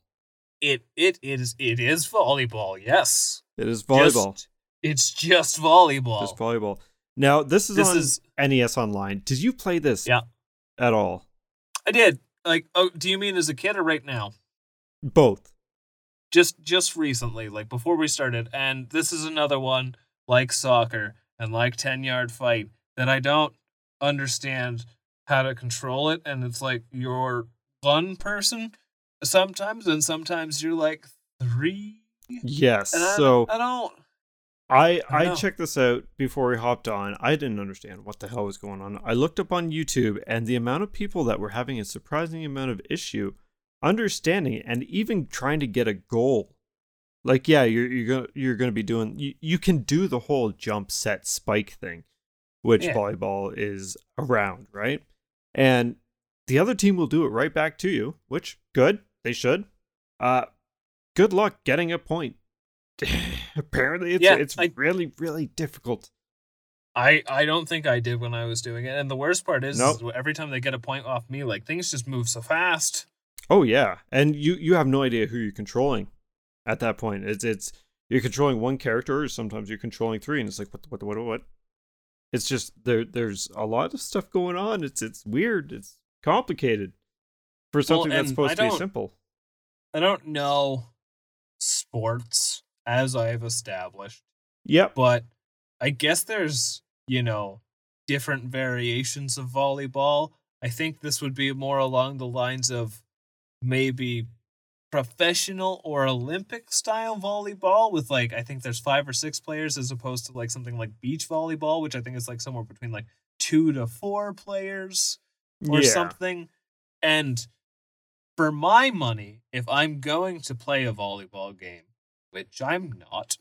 It it is it is volleyball. Yes. It is volleyball. Just- it's just volleyball. Just volleyball. Now this is This on is- NES Online. Did you play this? Yeah. At all? I did. Like, oh, do you mean as a kid or right now? Both. Just just recently, like before we started. And this is another one like soccer and like ten yard fight that I don't understand how to control it. And it's like you're one person sometimes, and sometimes you're like three. Yes. And I, so I don't. I I I checked this out before we hopped on. I didn't understand what the hell was going on. I looked up on YouTube and the amount of people that were having a surprising amount of issue understanding and even trying to get a goal. Like yeah, you're you're gonna you're gonna be doing you, you can do the whole jump set spike thing, which Yeah. volleyball is around, right? And the other team will do it right back to you, which good, they should. Uh good luck getting a point. Apparently, it's Yeah, it's I- really really difficult. I, I don't think I did when I was doing it. And the worst part is, Nope. is every time they get a point off me, like things just move so fast. Oh yeah, and you you have no idea who you're controlling at that point. It's it's you're controlling one character, or sometimes you're controlling three, and it's like what what what what. It's just there. There's a lot of stuff going on. It's it's weird. It's complicated for something that's supposed to be simple. I don't know sports as I've established, Yep. but I guess there's, you know, different variations of volleyball. I think this would be more along the lines of maybe professional or Olympic style volleyball with like I think there's 5 or 6 players as opposed to like something like beach volleyball which I think is like somewhere between like 2 to 4 players or yeah. something. And for my money, if I'm going to play a volleyball game, which I'm not,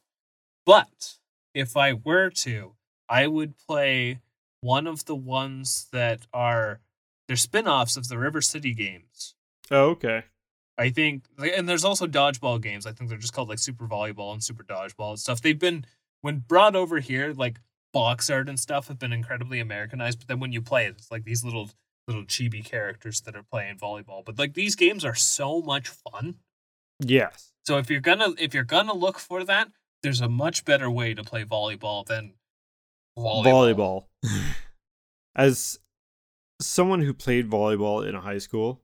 but if I were to, I would play one of the ones that are they're spin-offs of the River City games. Oh, okay. I think and there's also dodgeball games. I think they're just called like Super Volleyball and Super Dodgeball and stuff. They've been when brought over here, like box art and stuff have been incredibly Americanized, but then when you play it, it's like these little little chibi characters that are playing volleyball. But like these games are so much fun. Yes. So if you're gonna if you're gonna look for that, there's a much better way to play volleyball than volleyball. volleyball. As someone who played volleyball in high school,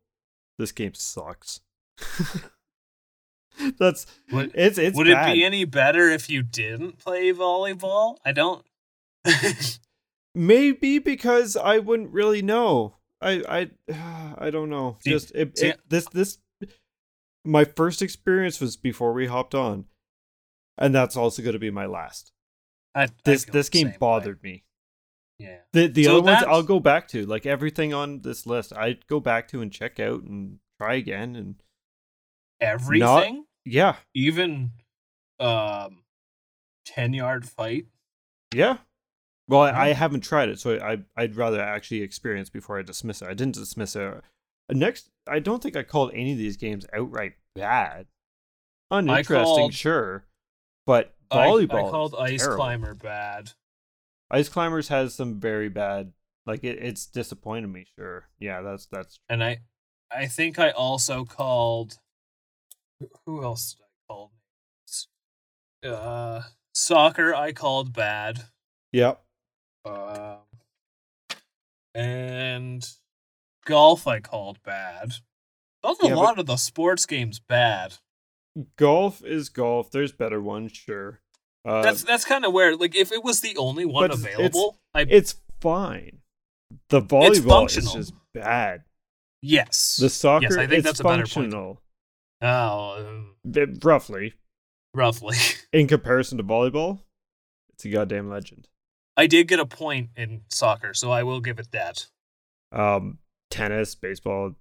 this game sucks. That's Would, it's it's would bad. it be any better if you didn't play volleyball? I don't. Maybe because I wouldn't really know. I I I don't know. See- Just it, see- it, this this my first experience was before we hopped on, and that's also going to be my last. I, I This feel this game same way. bothered me. Yeah. The the So other ones I'll go back to, like everything on this list. I'd go back to and check out and try again. And Everything, yeah, even um, ten yard fight. yeah. Well, I, I haven't tried it, so I I'd rather actually experience before I dismiss it. I didn't dismiss it. Next, I don't think I called any of these games outright bad. Uninteresting, called- sure, but I- volleyball. I, called is Ice terrible. Climber bad. Ice Climbers has some very bad. Like it, it's disappointed me. Sure, yeah, that's that's and I I think I also called who- who else did I call? Uh soccer I called bad. yep. Um and golf I called bad. Yeah, a lot of the sports games bad. Golf is golf. There's better ones, sure. Uh, That's that's kind of where like if it was the only one But it's- available, I it's fine. The volleyball is just bad. yes. The soccer, I think that's a better point. functional. Oh, Bit- roughly roughly. in comparison to volleyball. It's a goddamn legend. I did get a point in soccer, so I will give it that. Um, tennis, baseball.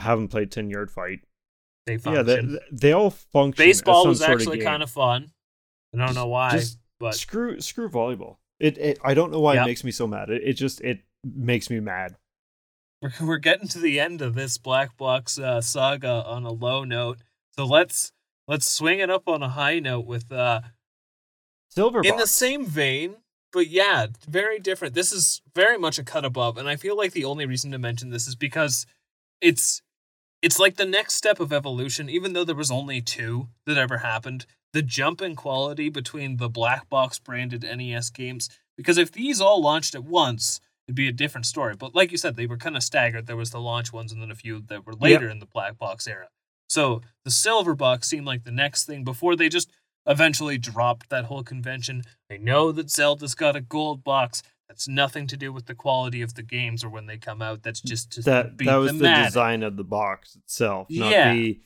Haven't played ten yard fight. They Yeah, they, function. they all function. Baseball as was actually of kind of fun. I don't know why, Just but screw screw volleyball. It, it I don't know why Yep. it makes me so mad. It, it just it makes me mad. we're, we're getting to the end of this Black Box uh, saga on a low note. So let's let's swing it up on a high note with uh Silver in the same vein, but yeah, very different. This is very much a cut above, and I feel like the only reason to mention this is because it's it's like the next step of evolution. Even though there was only two that ever happened, the jump in quality between the black box branded NES games. Because if these all launched at once, it'd be a different story. But like you said, they were kind of staggered. There was the launch ones, and then a few that were later in the black box era. So the silver box seemed like the next thing before they just eventually dropped that whole convention. I know that Zelda's got a gold box. That's nothing to do with the quality of the games or when they come out. That's just to that be that was the design of the box itself, not Yeah. the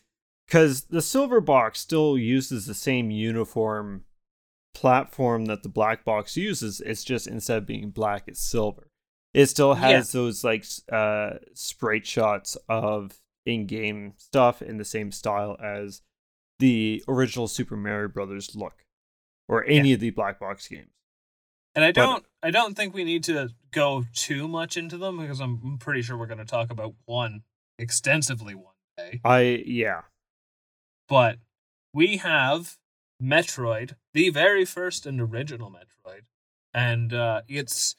because the silver box still uses the same uniform platform that the black box uses. It's just instead of being black, it's silver. It still has those like uh sprite shots of in-game stuff in the same style as the original Super Mario Brothers look, or any of the black box games. And I don't I don't think we need to go too much into them because I'm I'm pretty sure we're going to talk about one extensively one day. I yeah. But we have Metroid, the very first and original Metroid. And uh it's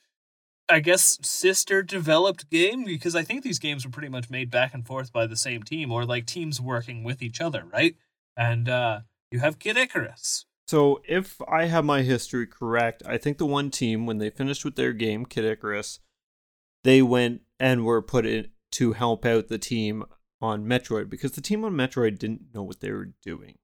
I guess sister developed game because I think these games were pretty much made back and forth by the same team or like teams working with each other, right? And uh you have Kid Icarus. So if I have my history correct, I think the one team when they finished with their game, Kid Icarus, they went and were put in to help out the team on Metroid because the team on Metroid didn't know what they were doing.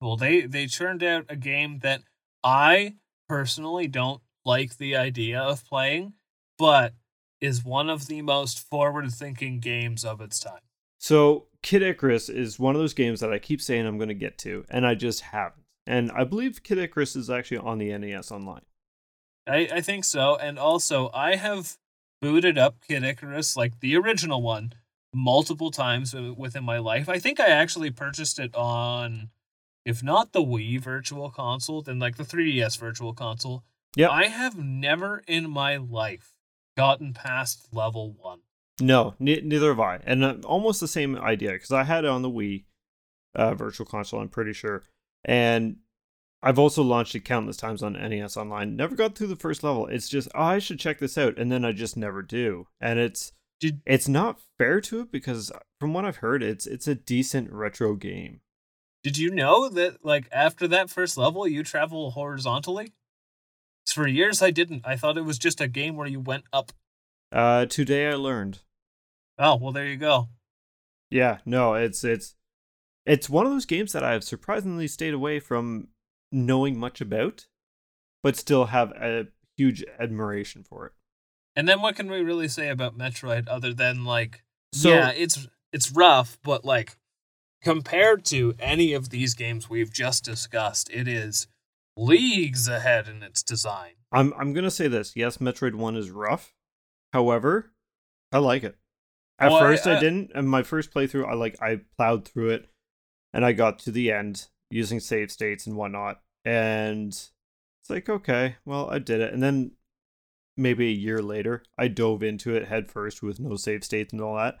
Well, they they turned out a game that I personally don't like the idea of playing, but is one of the most forward-thinking games of its time. So Kid Icarus is one of those games that I keep saying I'm going to get to, and I just haven't. And I believe Kid Icarus is actually on the NES Online. I I think so, and also I have booted up Kid Icarus like the original one multiple times within my life. I think I actually purchased it on if not the Wii Virtual Console, then like the 3DS Virtual Console. Yeah. I have never in my life gotten past level 1. No, ne- neither have I. And uh, almost the same idea because I had it on the Wii uh, Virtual Console, I'm pretty sure. And I've also launched it countless times on NES Online. Never got through the first level. It's just, oh, I should check this out. And then I just never do. And it's Did it's not fair to it because from what I've heard, it's it's a decent retro game. Did you know that like after that first level you travel horizontally? For years I didn't. I thought it was just a game where you went up. Uh, today I learned. Oh, well there you go. Yeah, no, it's it's it's one of those games that I've surprisingly stayed away from knowing much about, but still have a huge admiration for it. And then what can we really say about Metroid other than like So yeah, it's it's rough, but like compared to any of these games we've just discussed, it is leagues ahead in its design. I'm I'm gonna say this. Yes, Metroid One is rough. However, I like it. At Well, first, I, I- didn't. And my first playthrough, I like I plowed through it, and I got to the end using save states and whatnot. And it's like, okay, well, I did it. And then maybe a year later, I dove into it head first with no save states and all that,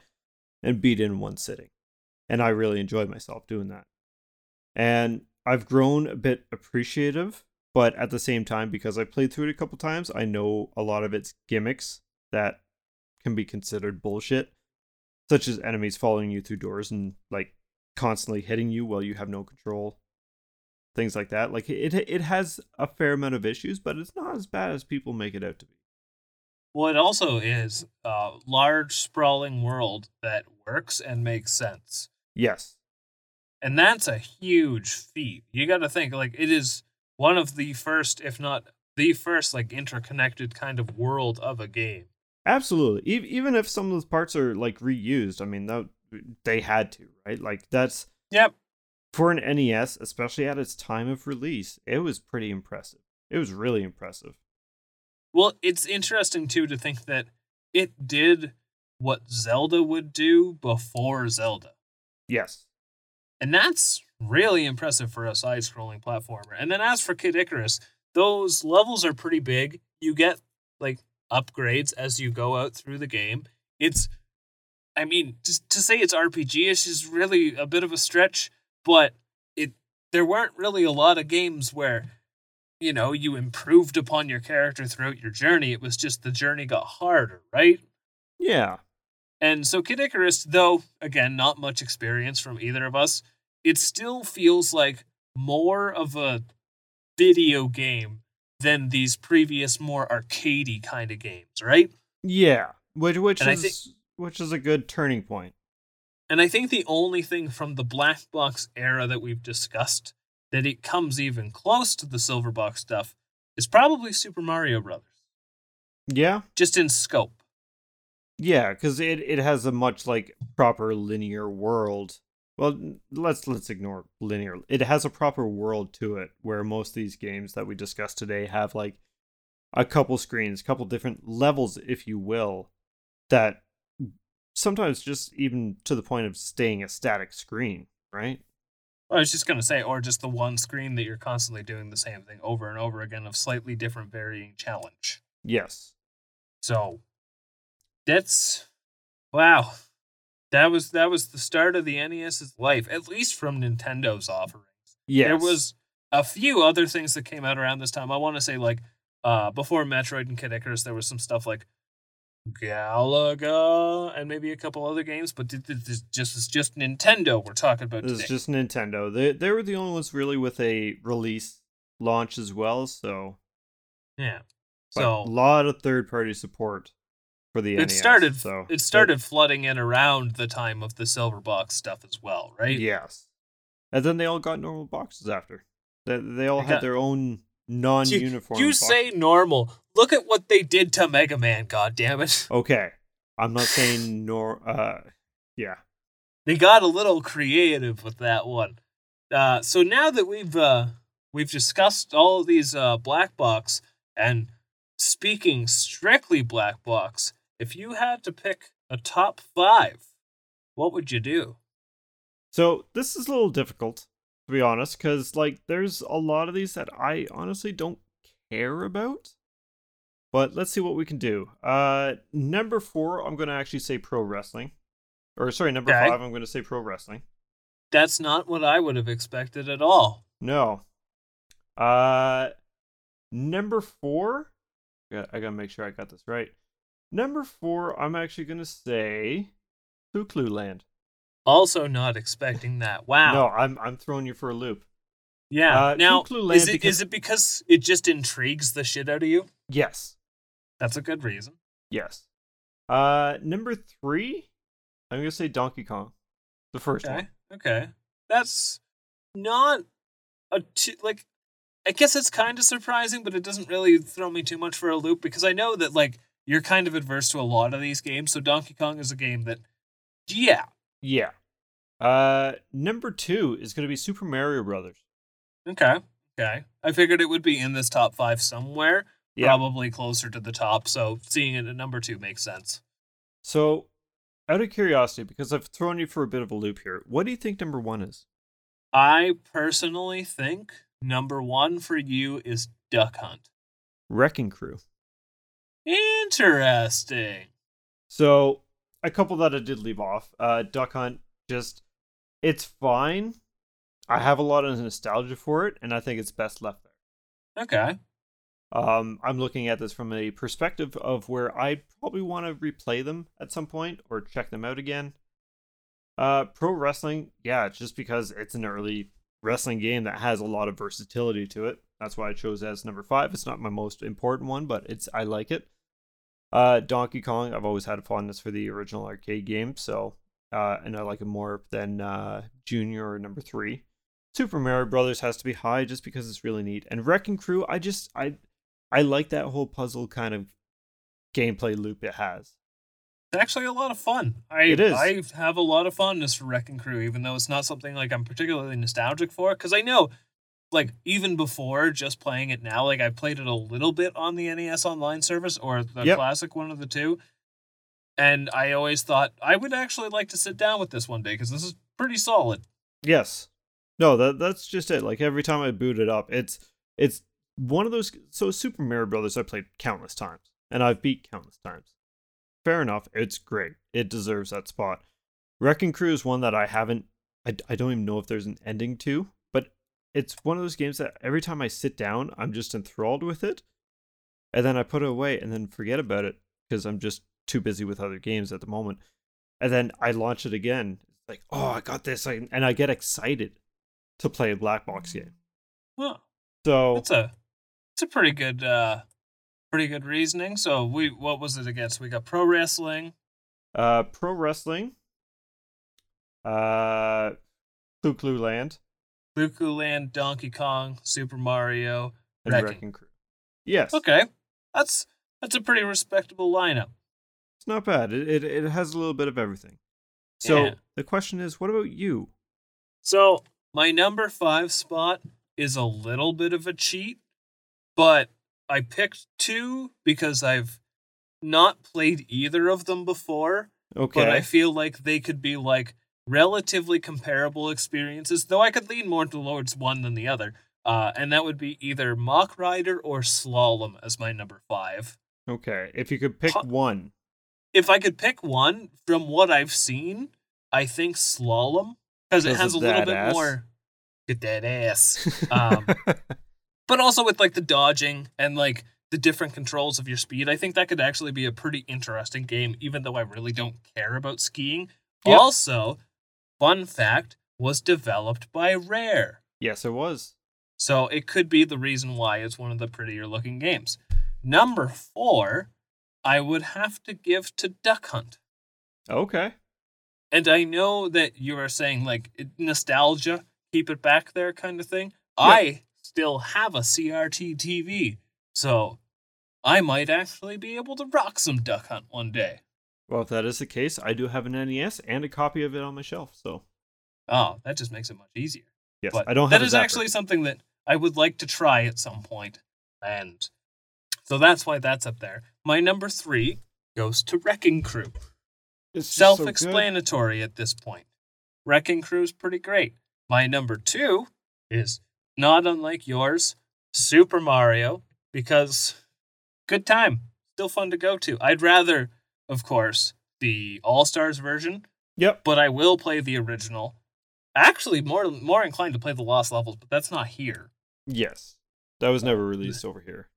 and beat in one sitting. And I really enjoyed myself doing that. And I've grown a bit appreciative, but at the same time, because I played through it a couple times, I know a lot of its gimmicks that can be considered bullshit, such as enemies following you through doors and like constantly hitting you while you have no control. Things like that. Like it, it has a fair amount of issues, but it's not as bad as people make it out to be. Well, it also is a large, sprawling world that works and makes sense. Yes, And that's a huge feat. You got to think, like, it is one of the first, if not the first, like, interconnected kind of world of a game. Absolutely. E- even if some of those parts are like reused, I mean, that they had to, right? Like that's Yep. for an NES, especially at its time of release, it was pretty impressive. It was really impressive. Well, it's interesting too to think that it did what Zelda would do before Zelda. Yes. And that's really impressive for a side scrolling platformer. And then as for Kid Icarus, those levels are pretty big. You get like upgrades as you go out through the game. It's I mean, to, to say it's RPG-ish is really a bit of a stretch, but it there weren't really a lot of games where you know, you improved upon your character throughout your journey. It was just the journey got harder, right? Yeah. And so Kid Icarus, though, again, not much experience from either of us, it still feels like more of a video game than these previous more arcadey kind of games, right? Yeah. Which which And is think- which is a good turning point. And I think the only thing from the black box era that we've discussed that it comes even close to the silver box stuff is probably Super Mario Brothers, Yeah. just in scope. Yeah, because it, it has a much like proper linear world. Well, let's let's ignore linear. It has a proper world to it, where most of these games that we discussed today have like a couple screens, a couple different levels, if you will, that sometimes just even to the point of staying a static screen, right? I was just gonna say, or just the one screen that you're constantly doing the same thing over and over again of slightly different varying challenge. Yes. So that's wow. That was that was the start of the NES's life, at least from Nintendo's offerings. Yes. There was a few other things that came out around this time. I want to say like uh before Metroid and Kid Icarus, there was some stuff like Galaga and maybe a couple other games, but th- th- this just it's just Nintendo we're talking about This today. is just Nintendo. They they were the only ones really with a release launch as well, so yeah. but So a lot of third party support for the it NES. started so it started flooding in around the time of the silver box stuff as well, right? Yes. And then they all got normal boxes after. They, they all had got- their own non-uniform. you boxes. say normal. Look at what they did to Mega Man, god damn it. okay. I'm not saying nor. Uh, yeah. They got a little creative with that one. Uh, so now that we've uh, we've discussed all of these uh, black box and speaking strictly black box, if you had to pick a top five, what would you do? So this is a little difficult to be honest, because like there's a lot of these that I honestly don't care about. But let's see what we can do. Uh, number four, I'm gonna actually say pro wrestling, or sorry, number Okay. five, I'm gonna say pro wrestling. That's not what I would have expected at all. No. Uh number 4. I got- I got to make sure I got this right. Number 4, I'm actually going to say Clu Land. Also, not expecting that. Wow. No, I'm I'm throwing you for a loop. Yeah. Uh, now, is it because- is it because it just intrigues the shit out of you? Yes. That's a good reason. Yes. Uh number 3, I'm going to say Donkey Kong. The first Okay. one. Okay. That's not a t- like. I guess it's kind of surprising, but it doesn't really throw me too much for a loop because I know that like you're kind of adverse to a lot of these games. So Donkey Kong is a game that, yeah, Yeah. Uh number 2 is going to be Super Mario Brothers. okay, okay. I figured it would be in this top five somewhere, Yeah. probably closer to the top. So seeing it at number two makes sense. So, out of curiosity because I've thrown you for a bit of a loop here. What do you think number 1 is? I personally think number one for you is Duck Hunt. Wrecking Crew. Interesting. So a couple that I did leave off. Uh, Duck Hunt, just it's fine. I have a lot of nostalgia for it, and I think it's best left there. Okay. Um, I'm looking at this from a perspective of where I probably want to replay them at some point or check them out again. Uh, pro wrestling, yeah, just because it's an early wrestling game that has a lot of versatility to it. That's why I chose as number five. It's not my most important one, but it's I like it. Uh, Donkey Kong, I've always had a fondness for the original arcade game, so uh, and I like it more than uh, Junior or number three. Super Mario Brothers has to be high just because it's really neat. And Wrecking Crew, I just I I like that whole puzzle kind of gameplay loop it has. It's actually a lot of fun. I It is. I have a lot of fondness for Wrecking Crew, even though it's not something like I'm particularly nostalgic for. Because I know, like even before just playing it now, like I played it a little bit on the NES Online service or the Yep. classic one of the two, and I always thought I would actually like to sit down with this one day because this is pretty solid. Yes. No, that that's just it. Like every time I boot it up, it's it's one of those so Super Mario Brothers I played countless times and I've beat countless times. Fair enough, it's great. It deserves that spot. Wrecking Crew is one that I haven't I, I don't even know if there's an ending to, it's one of those games that every time I sit down, I'm just enthralled with it. And then I put it away and then forget about it because I'm just too busy with other games at the moment. And then I launch it again. It's like, oh, I got this. I, and I get excited to play a black box game. Well, So that's a it's a pretty good uh pretty good reasoning. So we what was it against? We got pro wrestling. uh, pro wrestling, uh, Clu Clu Land, Luku Land, Donkey Kong, Super Mario, and Wrecking. Wrecking Crew. Yes, Okay, that's that's a pretty respectable lineup. it's not bad. It, it it has a little bit of everything. So Yeah. the question is, what about you? So my number five spot is a little bit of a cheat, but I picked two because I've not played either of them before, Okay, but I feel like they could be like relatively comparable experiences, though I could lean more towards one than the other. Uh, and that would be either Mach Rider or Slalom as my number five. okay. If you could pick one, if I could pick one from what I've seen, I think slalom because it has a little bit ass? more. Get that ass, um, but also with like the dodging and like the different controls of your speed. I think that could actually be a pretty interesting game, even though I really don't care about skiing. Yep. Also, fun fact was developed by Rare. yes, it was. So it could be the reason why it's one of the prettier looking games. Number four, I would have to give to Duck Hunt. Okay, And I know that you are saying like nostalgia, keep it back there kind of thing. Yeah. I still have a CRT TV, so I might actually be able to rock some Duck Hunt one day. Well, if that is the case, I do have an NES and a copy of it on my shelf. So Oh, that just makes it much easier. yes, But I don't that have. is a Zapper. actually something that I would like to try at some point, and so that's why that's up there. My number three goes to Wrecking Crew. It's just so good. self-explanatory at this point. Wrecking Crew is pretty great. My number two is not unlike yours, Super Mario, because good time, still fun to go to. I'd rather, of course, the All Stars version, Yep. but I will play the original. Actually, more more inclined to play the Lost Levels, but that's not here. Yes, that was never released over here.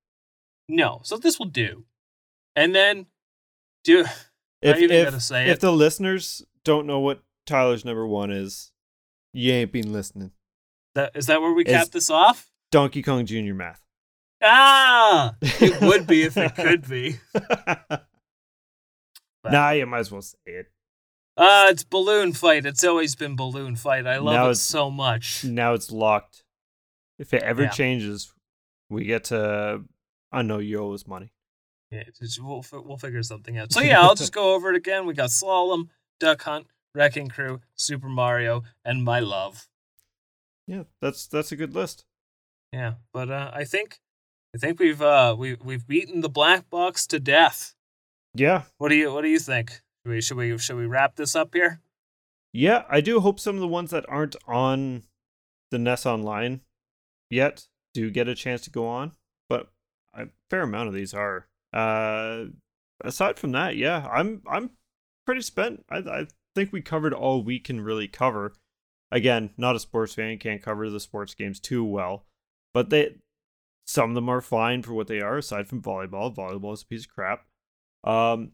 No, so this will do. And then, do If I even if, gotta say if it. the listeners don't know what Tyler's number one is, you ain't been listening. that is that where we cap this off? Donkey Kong Junior Math. Ah, it would be if it could be. nah, you might as well say it. Uh, it's balloon fight. It's always been balloon fight. I love Now it so much. Now it's locked. If it ever Yeah. changes, we get to. I know you owe us money. Yeah, we'll we'll figure something out. So yeah, I'll just go over it again. We got slalom, duck hunt, wrecking crew, Super Mario, and my love. Yeah, that's that's a good list. Yeah, but uh, I think I think we've uh we we've beaten the black box to death. Yeah, What do you what do you think? Should we should we should we wrap this up here? yeah. I do hope some of the ones that aren't on the NES Online yet do get a chance to go on, but a fair amount of these are. Uh, aside from that, yeah, I'm I'm pretty spent. I I think we covered all we can really cover. Again, not a sports fan, can't cover the sports games too well, but they some of them are fine for what they are. Aside from volleyball, volleyball is a piece of crap. Um,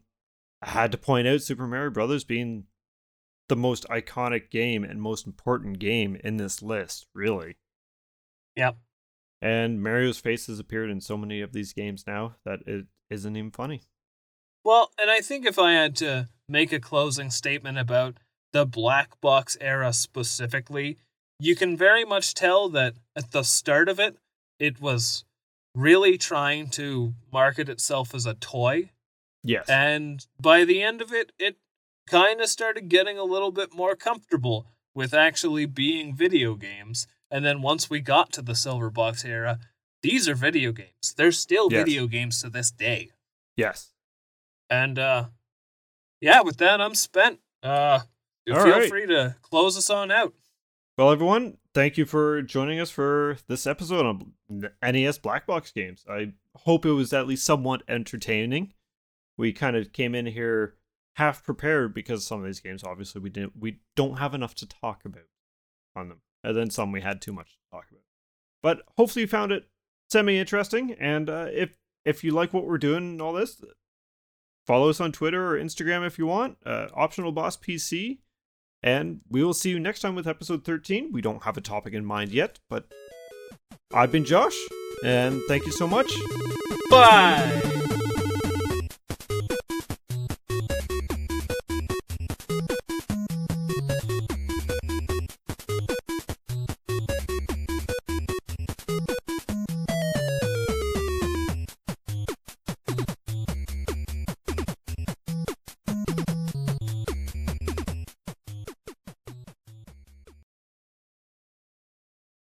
I had to point out Super Mario Brothers being the most iconic game and most important game in this list, really. Yep. And Mario's face has appeared in so many of these games now that it isn't even funny. Well, and I think if I had to make a closing statement about the black box era specifically, you can very much tell that at the start of it, it was really trying to market itself as a toy. Yes. And by the end of it, it kind of started getting a little bit more comfortable with actually being video games. And then once we got to the silver box era, these are video games. They're still Yes. video games to this day. yes. And uh yeah, with that I'm spent. Uh feel right. free to close us on out. Well, everyone, thank you for joining us for this episode on NES Black Box games. I hope it was at least somewhat entertaining. We kind of came in here half prepared because some of these games, obviously, we didn't, we don't have enough to talk about on them, and then some we had too much to talk about. But hopefully, you found it semi interesting, and uh, if if you like what we're doing and all this, follow us on Twitter or Instagram if you want. Uh, Optional Boss PC. And we will see you next time with episode 13. We don't have a topic in mind yet, but I've been Josh, and thank you so much. Bye.